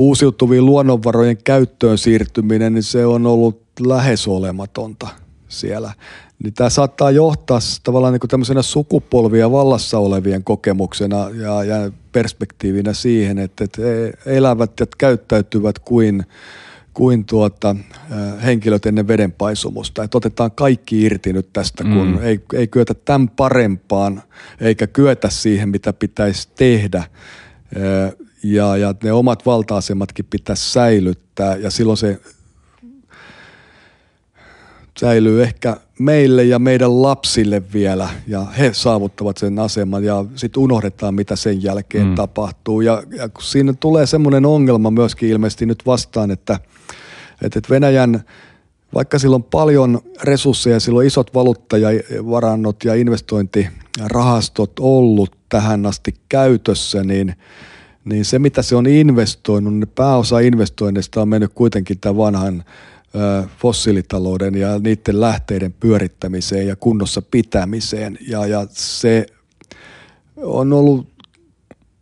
uusiutuviin luonnonvarojen käyttöön siirtyminen, niin se on ollut lähes olematonta siellä. Niin tämä saattaa johtaa tavallaan niin kuin tämmöisenä sukupolvia vallassa olevien kokemuksena ja, ja perspektiivinä siihen, että, että elävät ja käyttäytyvät kuin, kuin tuota, henkilöt ennen vedenpaisumusta. Että otetaan kaikki irti nyt tästä, kun mm. ei, ei kyetä tämän parempaan eikä kyetä siihen, mitä pitäisi tehdä ja, ja ne omat valta-asematkin pitäisi säilyttää ja silloin se säilyy ehkä meille ja meidän lapsille vielä ja he saavuttavat sen aseman ja sitten unohdetaan, mitä sen jälkeen mm. tapahtuu. Ja, ja kun siinä tulee semmoinen ongelma myöskin ilmeisesti nyt vastaan, että, että Venäjän, vaikka sillä on paljon resursseja, sillä on isot valuuttajavarannot ja investointirahastot ollut tähän asti käytössä, niin – niin se mitä se on investoinut, niin pääosa investoinneista on mennyt kuitenkin tämän vanhan fossiilitalouden ja niiden lähteiden pyörittämiseen ja kunnossa pitämiseen. Ja, ja se on ollut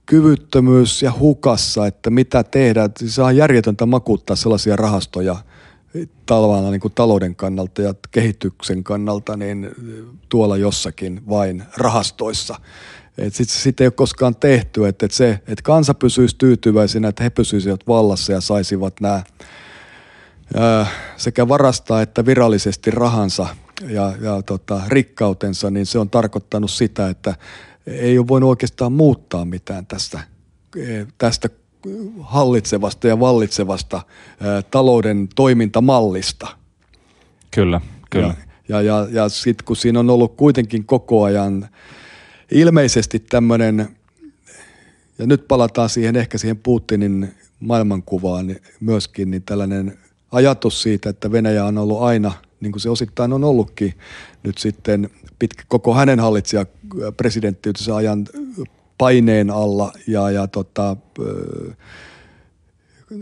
kyvyttömyys ja hukassa, että mitä tehdä. Se on järjetöntä makuuttaa sellaisia rahastoja talvana niin kuin talouden kannalta ja kehityksen kannalta niin tuolla jossakin vain rahastoissa. Sitten sit ei ole koskaan tehty, että, että, se, että kansa pysyisi tyytyväisenä, että he pysyisivät vallassa ja saisivat nämä sekä varastaa että virallisesti rahansa ja, ja tota, rikkautensa, niin se on tarkoittanut sitä, että ei ole voinut oikeastaan muuttaa mitään tästä, e, tästä hallitsevasta ja vallitsevasta ää, talouden toimintamallista. Kyllä, kyllä. Ja, ja, ja, ja sitten kun siinä on ollut kuitenkin koko ajan ilmeisesti tämmöinen, ja nyt palataan siihen ehkä siihen Putinin maailmankuvaan myöskin, niin tällainen ajatus siitä, että Venäjä on ollut aina, niin kuin se osittain on ollutkin nyt sitten pitkä, koko hänen hallitsija presidenttiytensä ajan paineen alla ja, ja tota,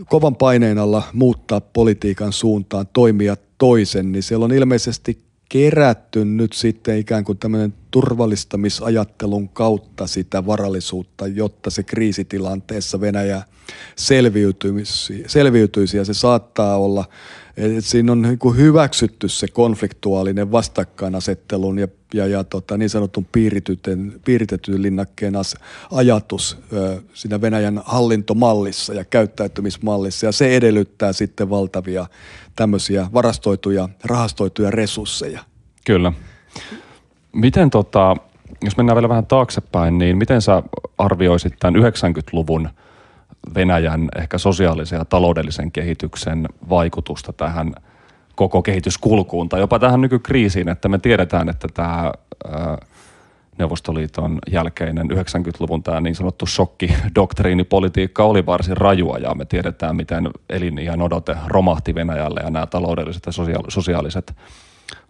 kovan paineen alla muuttaa politiikan suuntaan, toimia toisen, niin siellä on ilmeisesti kerätty nyt sitten ikään kuin tämmöinen turvallistamisajattelun kautta sitä varallisuutta, jotta se kriisitilanteessa Venäjä selviytyisi, selviytyisi ja se saattaa olla, että siinä on niin hyväksytty se konfliktuaalinen vastakkainasettelun ja, ja, ja tota, niin sanotun piiritetyn linnakkeen ajatus ö, siinä Venäjän hallintomallissa ja käyttäytymismallissa ja se edellyttää sitten valtavia tämmöisiä varastoituja, rahastoituja resursseja. Kyllä. Miten tota, jos mennään vielä vähän taaksepäin, niin miten sä arvioisit tämän 90-luvun Venäjän ehkä sosiaalisen ja taloudellisen kehityksen vaikutusta tähän koko kehityskulkuun tai jopa tähän nykykriisiin, että me tiedetään, että tämä Neuvostoliiton jälkeinen 90-luvun tämä niin sanottu shokki-doktriinipolitiikka oli varsin rajua ja me tiedetään, miten eliniän odote romahti Venäjälle ja nämä taloudelliset ja sosiaaliset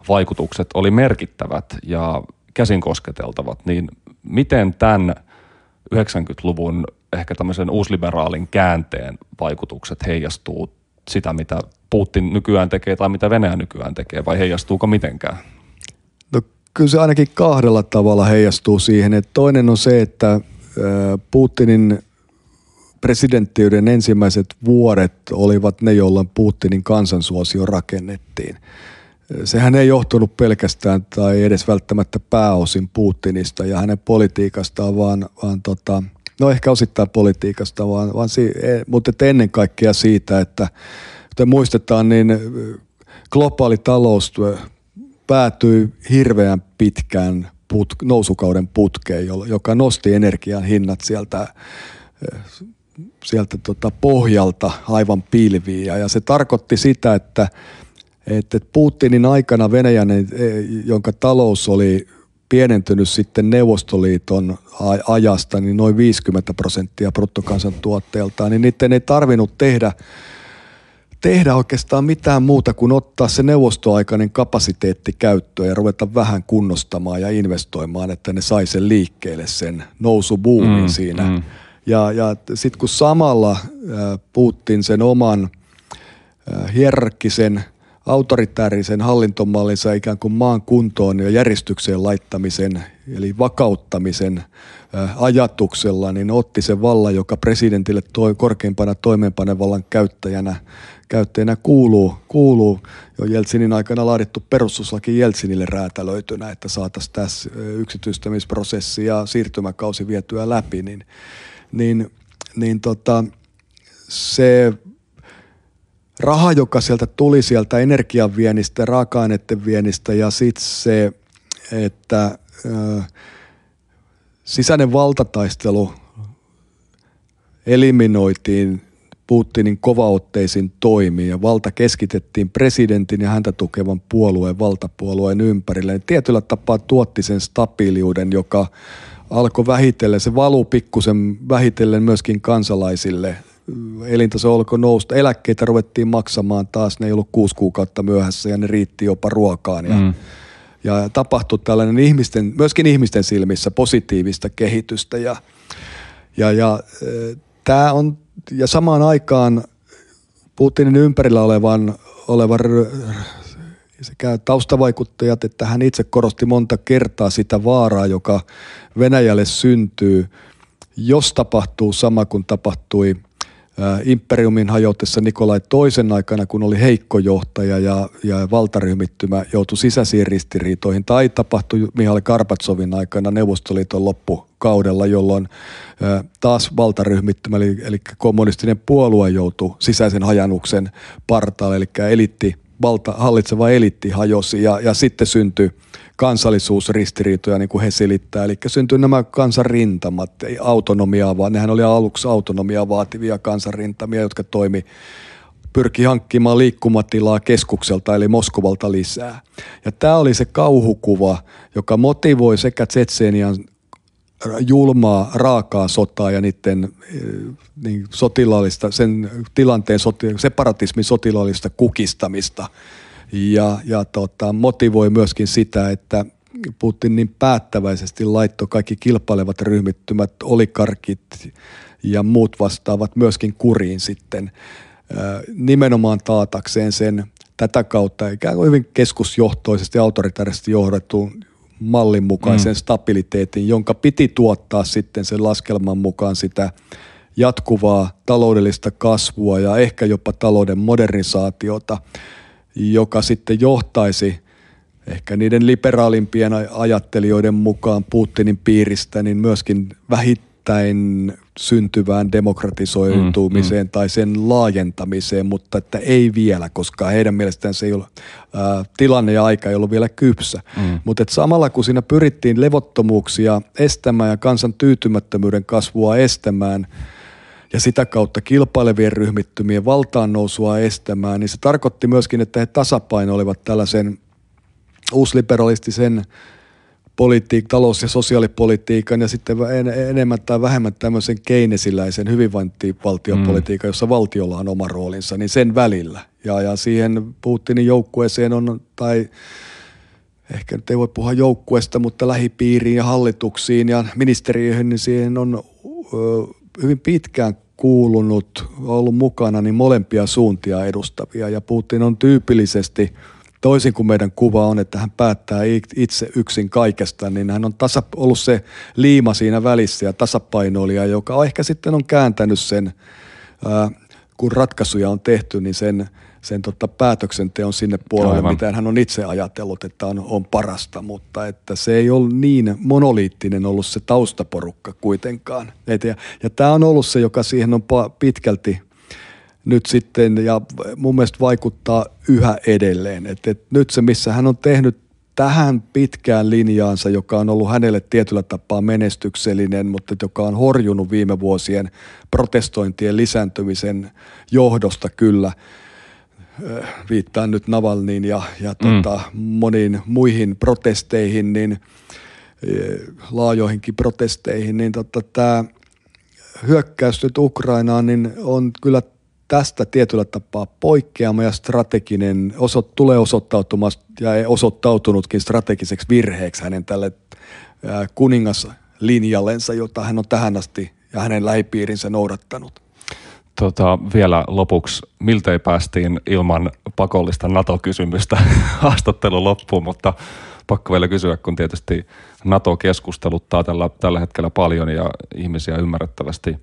vaikutukset oli merkittävät ja käsin kosketeltavat, niin miten tämän 90-luvun ehkä tämmöisen uusliberaalin käänteen vaikutukset heijastuu sitä, mitä Putin nykyään tekee tai mitä Venäjä nykyään tekee, vai heijastuuko mitenkään? No kyllä se ainakin kahdella tavalla heijastuu siihen. Että toinen on se, että Putinin presidenttiyden ensimmäiset vuodet olivat ne, jolloin Putinin kansansuosio rakennettiin – sehän ei johtunut pelkästään tai edes välttämättä pääosin Putinista ja hänen politiikastaan, vaan, vaan tota, no ehkä osittain politiikasta, vaan, vaan si, e, mutta ennen kaikkea siitä, että kuten muistetaan, niin globaali talous päätyi hirveän pitkään put, nousukauden putkeen, joka nosti energian hinnat sieltä sieltä tota pohjalta aivan pilviin. Ja, ja se tarkoitti sitä, että että Putinin aikana Venäjän, e, jonka talous oli pienentynyt sitten Neuvostoliiton ajasta, niin noin 50 prosenttia bruttokansantuotteeltaan, niin niiden ei tarvinnut tehdä, tehdä oikeastaan mitään muuta kuin ottaa se neuvostoaikainen kapasiteetti käyttöön ja ruveta vähän kunnostamaan ja investoimaan, että ne sai sen liikkeelle, sen nousubuumin mm, siinä. Mm. Ja, ja sitten kun samalla Putin sen oman hierarkkisen – autoritäärisen hallintomallinsa ikään kuin maan kuntoon ja järjestykseen laittamisen, eli vakauttamisen ajatuksella, niin otti sen vallan, joka presidentille toi, korkeimpana toimeenpanevallan käyttäjänä, käyttäjänä kuuluu, kuuluu jo Jeltsinin aikana laadittu perustuslaki Jeltsinille räätälöitynä, että saataisiin tässä yksityistämisprosessi ja siirtymäkausi vietyä läpi, niin, niin, niin tota, se raha, joka sieltä tuli sieltä energian viennistä, raaka-aineiden viennistä ja sitten se, että ö, sisäinen valtataistelu eliminoitiin Putinin kovaotteisin toimiin ja valta keskitettiin presidentin ja häntä tukevan puolueen valtapuolueen ympärille. Ja tietyllä tapaa tuotti sen stabiiliuden, joka alkoi vähitellen, se valuu pikkusen vähitellen myöskin kansalaisille elintaso alkoi nousta. Eläkkeitä ruvettiin maksamaan taas, ne ei ollut kuusi kuukautta myöhässä ja ne riitti jopa ruokaan. Ja, mm. ja tapahtui tällainen ihmisten, myöskin ihmisten silmissä positiivista kehitystä. Ja, ja, ja, tämä on, ja samaan aikaan Putinin ympärillä olevan, olevan sekä taustavaikuttajat että hän itse korosti monta kertaa sitä vaaraa, joka Venäjälle syntyy, jos tapahtuu sama kuin tapahtui – imperiumin hajotessa Nikolai toisen aikana, kun oli heikko johtaja ja, ja valtaryhmittymä joutui sisäisiin ristiriitoihin, tai tapahtui Mihail Karpatsovin aikana Neuvostoliiton loppukaudella, jolloin taas valtaryhmittymä, eli, eli kommunistinen puolue joutui sisäisen hajannuksen partaalle, eli elitti, valta, hallitseva elitti hajosi, ja, ja sitten syntyi kansallisuusristiriitoja, niin kuin he selittää. Eli syntyi nämä kansanrintamat, ei autonomiaa, vaan nehän oli aluksi autonomiaa vaativia kansanrintamia, jotka toimi pyrki hankkimaan liikkumatilaa keskukselta eli Moskovalta lisää. Ja tämä oli se kauhukuva, joka motivoi sekä Tsetseenian julmaa, raakaa sotaa ja niiden eh, niin sotilaallista, sen tilanteen separatismin sotilaallista kukistamista – ja, ja tota, motivoi myöskin sitä, että Putin niin päättäväisesti laittoi kaikki kilpailevat ryhmittymät, olikarkit ja muut vastaavat myöskin kuriin sitten nimenomaan taatakseen sen tätä kautta ikään kuin hyvin keskusjohtoisesti ja autoritaarisesti johdettu mallin mukaisen mm. stabiliteetin, jonka piti tuottaa sitten sen laskelman mukaan sitä jatkuvaa taloudellista kasvua ja ehkä jopa talouden modernisaatiota, joka sitten johtaisi ehkä niiden liberaalimpien ajattelijoiden mukaan Putinin piiristä, niin myöskin vähittäin syntyvään demokratisoitumiseen mm, mm. tai sen laajentamiseen, mutta että ei vielä, koska heidän mielestään se ei ole, ää, tilanne ja aika ei ollut vielä kypsä. Mm. Mutta että samalla kun siinä pyrittiin levottomuuksia estämään ja kansan tyytymättömyyden kasvua estämään ja sitä kautta kilpailevien ryhmittymien valtaan nousua estämään, niin se tarkoitti myöskin, että he tasapainoilevat tällaisen uusliberalistisen politiik, talous- ja sosiaalipolitiikan ja sitten enemmän tai vähemmän tämmöisen keinesiläisen hyvinvointivaltiopolitiikan, mm. jossa valtiolla on oma roolinsa, niin sen välillä. Ja, ja siihen Putinin joukkueeseen on, tai ehkä nyt ei voi puhua joukkueesta, mutta lähipiiriin ja hallituksiin ja ministeriöihin, niin siihen on ö, hyvin pitkään kuulunut, ollut mukana niin molempia suuntia edustavia. Ja Putin on tyypillisesti – toisin kuin meidän kuva on, että hän päättää itse yksin kaikesta, niin hän on tasa, ollut se liima siinä välissä ja tasapainoilija, joka ehkä sitten on kääntänyt sen, ää, kun ratkaisuja on tehty, niin sen, sen tota päätöksenteon sinne puolelle, Aivan. mitä hän on itse ajatellut, että on, on parasta, mutta että se ei ole niin monoliittinen ollut se taustaporukka kuitenkaan. Et ja, ja tämä on ollut se, joka siihen on pitkälti nyt sitten ja mun mielestä vaikuttaa yhä edelleen. Et, et nyt se, missä hän on tehnyt tähän pitkään linjaansa, joka on ollut hänelle tietyllä tapaa menestyksellinen, mutta joka on horjunut viime vuosien protestointien lisääntymisen johdosta kyllä. Viittaan nyt Navalniin ja, ja mm. tota, moniin muihin protesteihin, niin laajoihinkin protesteihin, niin tota, tämä hyökkäys nyt Ukrainaan niin on kyllä tästä tietyllä tapaa poikkeama ja strateginen osot, tulee osoittautumaan ja ei osoittautunutkin strategiseksi virheeksi hänen tälle kuningaslinjallensa, jota hän on tähän asti ja hänen lähipiirinsä noudattanut. Tota, vielä lopuksi, miltei päästiin ilman pakollista NATO-kysymystä haastattelun loppuun, mutta pakko vielä kysyä, kun tietysti NATO keskusteluttaa tällä, tällä hetkellä paljon ja ihmisiä ymmärrettävästi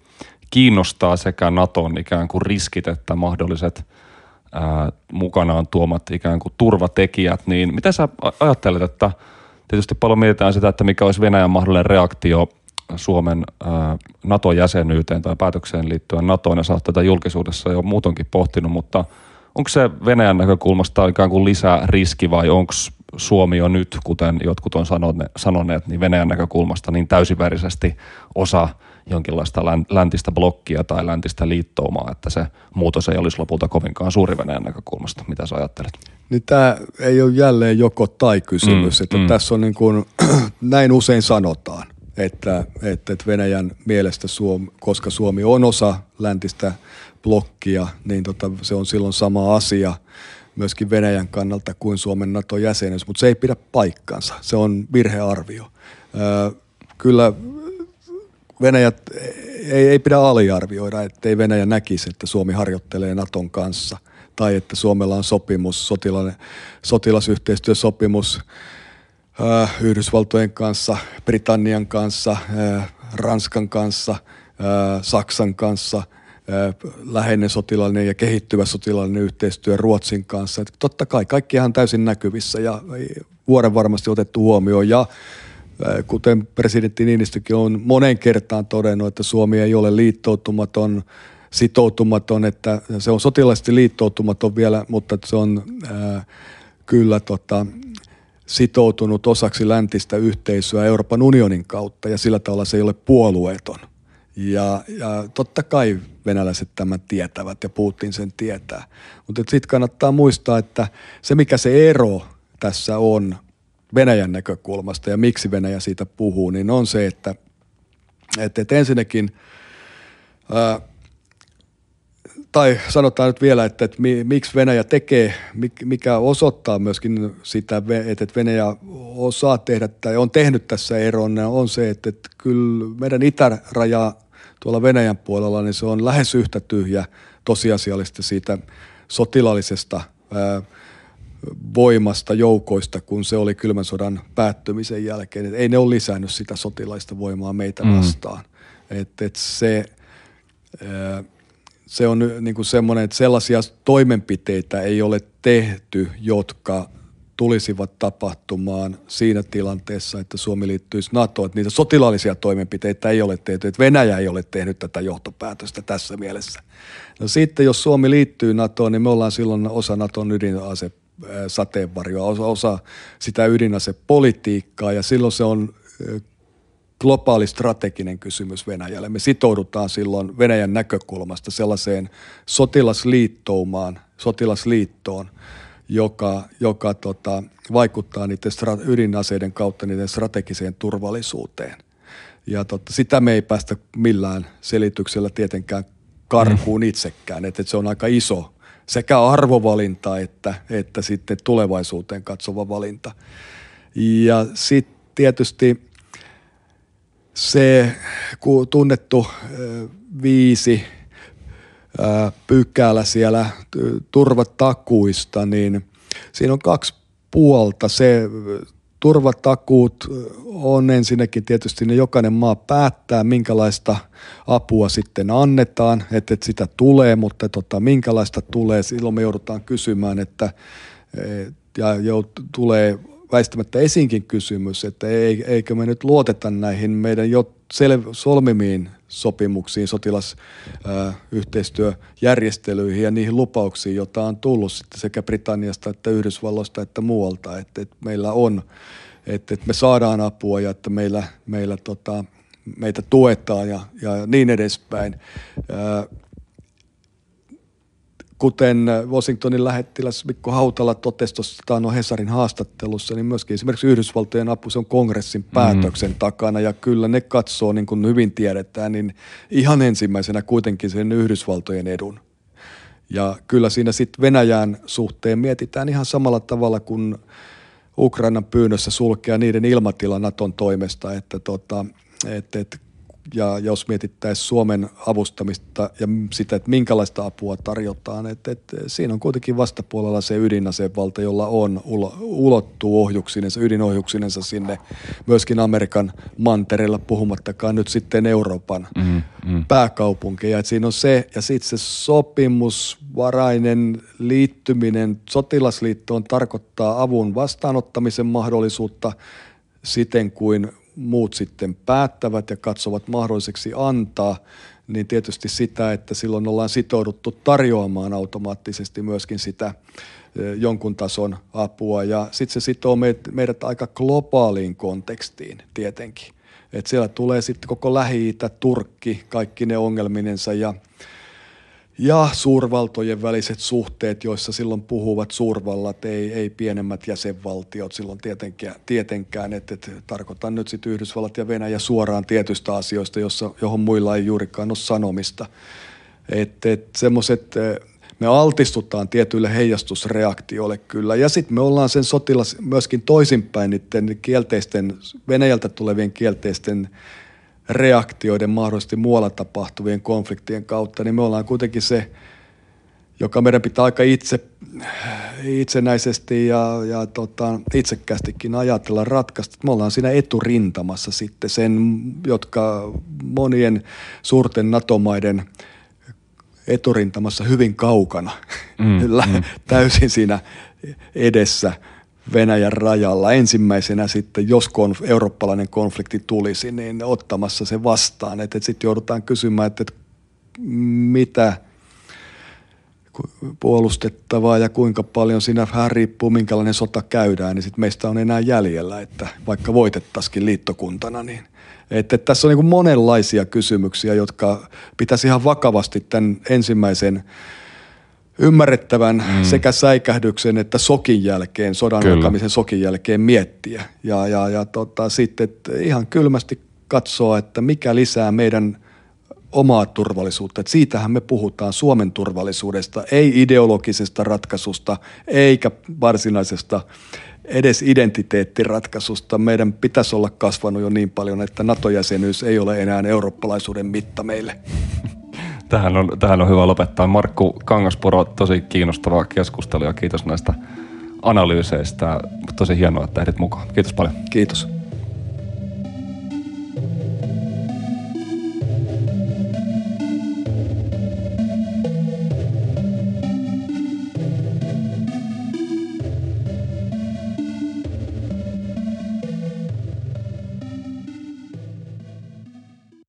kiinnostaa sekä Naton ikään kuin riskit että mahdolliset ää, mukanaan tuomat ikään kuin turvatekijät, niin mitä sä ajattelet, että tietysti paljon mietitään sitä, että mikä olisi Venäjän mahdollinen reaktio Suomen NATO-jäsenyyteen tai päätökseen liittyen NATOon, ja sä oot tätä julkisuudessa jo muutonkin pohtinut, mutta onko se Venäjän näkökulmasta ikään kuin lisää riski vai onko Suomi on nyt, kuten jotkut on sanoneet, niin Venäjän näkökulmasta niin täysiverisesti osa jonkinlaista läntistä blokkia tai läntistä liittoumaa, että se muutos ei olisi lopulta kovinkaan suuri Venäjän näkökulmasta. Mitä sä ajattelet? Niin tämä ei ole jälleen joko tai kysymys, mm, että mm. tässä on niin kuin, näin usein sanotaan, että, että, Venäjän mielestä Suomi, koska Suomi on osa läntistä blokkia, niin tota, se on silloin sama asia myöskin Venäjän kannalta kuin Suomen NATO-jäsenyys, mutta se ei pidä paikkansa. Se on virhearvio. kyllä Venäjä ei, ei pidä aliarvioida, ettei Venäjä näkisi, että Suomi harjoittelee Naton kanssa tai että Suomella on sopimus, sotilasyhteistyösopimus äh, Yhdysvaltojen kanssa, Britannian kanssa, äh, Ranskan kanssa, äh, Saksan kanssa, äh, läheinen sotilaallinen ja kehittyvä sotilaallinen yhteistyö Ruotsin kanssa. Että totta kai, kaikkihan täysin näkyvissä ja vuoden varmasti otettu huomioon ja Kuten presidentti Niinistökin on monen kertaan todennut, että Suomi ei ole liittoutumaton, sitoutumaton, että se on sotilaisesti liittoutumaton vielä, mutta se on kyllä tota, sitoutunut osaksi läntistä yhteisöä Euroopan unionin kautta ja sillä tavalla se ei ole puolueeton. Ja, ja totta kai venäläiset tämän tietävät ja Putin sen tietää. Mutta sitten kannattaa muistaa, että se mikä se ero tässä on, Venäjän näkökulmasta ja miksi Venäjä siitä puhuu, niin on se, että, että, että ensinnäkin, ää, tai sanotaan nyt vielä, että, että miksi Venäjä tekee, mikä osoittaa myöskin sitä, että Venäjä osaa tehdä tai on tehnyt tässä eron, on se, että, että kyllä meidän itäraja tuolla Venäjän puolella, niin se on lähes yhtä tyhjä tosiasiallisesti siitä sotilaallisesta ää, voimasta, joukoista, kun se oli kylmän sodan päättymisen jälkeen. Et ei ne ole lisännyt sitä sotilaista voimaa meitä mm. vastaan. Et, et se, se on niin kuin semmoinen, että sellaisia toimenpiteitä ei ole tehty, jotka tulisivat tapahtumaan siinä tilanteessa, että Suomi liittyisi NATOon. Että niitä sotilaallisia toimenpiteitä ei ole tehty, että Venäjä ei ole tehnyt tätä johtopäätöstä tässä mielessä. No sitten jos Suomi liittyy NATOon, niin me ollaan silloin osa NATOn ydinase sateenvarjoa, osa, osa sitä ydinasepolitiikkaa ja silloin se on globaali strateginen kysymys Venäjälle. Me sitoudutaan silloin Venäjän näkökulmasta sellaiseen sotilasliittoumaan, sotilasliittoon, joka, joka tota, vaikuttaa niiden stra- ydinaseiden kautta niiden strategiseen turvallisuuteen. Ja tota, sitä me ei päästä millään selityksellä tietenkään karkuun mm. itsekään, että, että se on aika iso sekä arvovalinta että, että sitten tulevaisuuteen katsova valinta. Ja sitten tietysti se tunnettu viisi pykälä siellä turvatakuista, niin siinä on kaksi puolta. Se turvatakuut on ensinnäkin tietysti ne jokainen maa päättää, minkälaista apua sitten annetaan, että, sitä tulee, mutta tota, minkälaista tulee, silloin me joudutaan kysymään, että ja jout, tulee väistämättä esiinkin kysymys, että eikö me nyt luoteta näihin meidän jo sel- solmimiin sopimuksiin, sotilasyhteistyöjärjestelyihin ja niihin lupauksiin, joita on tullut sitten sekä Britanniasta että Yhdysvalloista että muualta, että, että meillä on, että, että me saadaan apua ja että meillä, meillä tota, meitä tuetaan ja, ja niin edespäin kuten Washingtonin lähettiläs Mikko Hautala totesi tuossa no Hesarin haastattelussa, niin myöskin esimerkiksi Yhdysvaltojen apu, se on kongressin mm. päätöksen mm. takana ja kyllä ne katsoo, niin kuin hyvin tiedetään, niin ihan ensimmäisenä kuitenkin sen Yhdysvaltojen edun. Ja kyllä siinä sitten Venäjän suhteen mietitään ihan samalla tavalla kuin Ukrainan pyynnössä sulkea niiden ilmatila Naton toimesta, että tota, et, et ja jos mietittäisiin Suomen avustamista ja sitä, että minkälaista apua tarjotaan, että, että siinä on kuitenkin vastapuolella se ydinasevalta, jolla on ulottuu ohjuksinensa, ydinohjuksinensa sinne myöskin Amerikan mantereella, puhumattakaan nyt sitten Euroopan mm, mm. pääkaupunkeja. Että siinä on se, ja sitten se sopimusvarainen liittyminen sotilasliittoon tarkoittaa avun vastaanottamisen mahdollisuutta siten kuin muut sitten päättävät ja katsovat mahdolliseksi antaa, niin tietysti sitä, että silloin ollaan sitouduttu tarjoamaan automaattisesti myöskin sitä jonkun tason apua. Ja sitten se sitoo meidät aika globaaliin kontekstiin tietenkin. että siellä tulee sitten koko lähi Turkki, kaikki ne ongelminensa ja ja suurvaltojen väliset suhteet, joissa silloin puhuvat suurvallat, ei, ei pienemmät jäsenvaltiot silloin tietenkään, tietenkään että, että tarkoitan nyt sitten Yhdysvallat ja Venäjä suoraan tietystä asioista, jossa, johon muilla ei juurikaan ole sanomista. Että et semmoiset, me altistutaan tietyille heijastusreaktioille kyllä. Ja sitten me ollaan sen sotilas myöskin toisinpäin niiden kielteisten, Venäjältä tulevien kielteisten reaktioiden mahdollisesti muualla tapahtuvien konfliktien kautta, niin me ollaan kuitenkin se, joka meidän pitää aika itse, itsenäisesti ja, ja tota, itsekästikin ajatella ratkaista. Me ollaan siinä eturintamassa sitten sen, jotka monien suurten NATO-maiden eturintamassa hyvin kaukana, mm, mm. täysin siinä edessä – Venäjän rajalla ensimmäisenä sitten, jos konf- eurooppalainen konflikti tulisi, niin ottamassa se vastaan. Että et sitten joudutaan kysymään, että et mitä puolustettavaa ja kuinka paljon siinä vähän riippuu, minkälainen sota käydään, niin sitten meistä on enää jäljellä, että vaikka voitettaisikin liittokuntana, niin että, että tässä on niin monenlaisia kysymyksiä, jotka pitäisi ihan vakavasti tämän ensimmäisen ymmärrettävän mm. sekä säikähdyksen että sokin jälkeen, sodan Kyllä. alkamisen sokin jälkeen miettiä. Ja, ja, ja tota, sitten ihan kylmästi katsoa, että mikä lisää meidän omaa turvallisuutta. Et siitähän me puhutaan Suomen turvallisuudesta, ei ideologisesta ratkaisusta eikä varsinaisesta edes identiteettiratkaisusta. Meidän pitäisi olla kasvanut jo niin paljon, että NATO-jäsenyys ei ole enää eurooppalaisuuden mitta meille. Tähän, on, tähän on hyvä lopettaa. Markku Kangaspuro, tosi kiinnostava keskustelu ja kiitos näistä analyyseistä. Tosi hienoa, että ehdit mukaan. Kiitos paljon. Kiitos.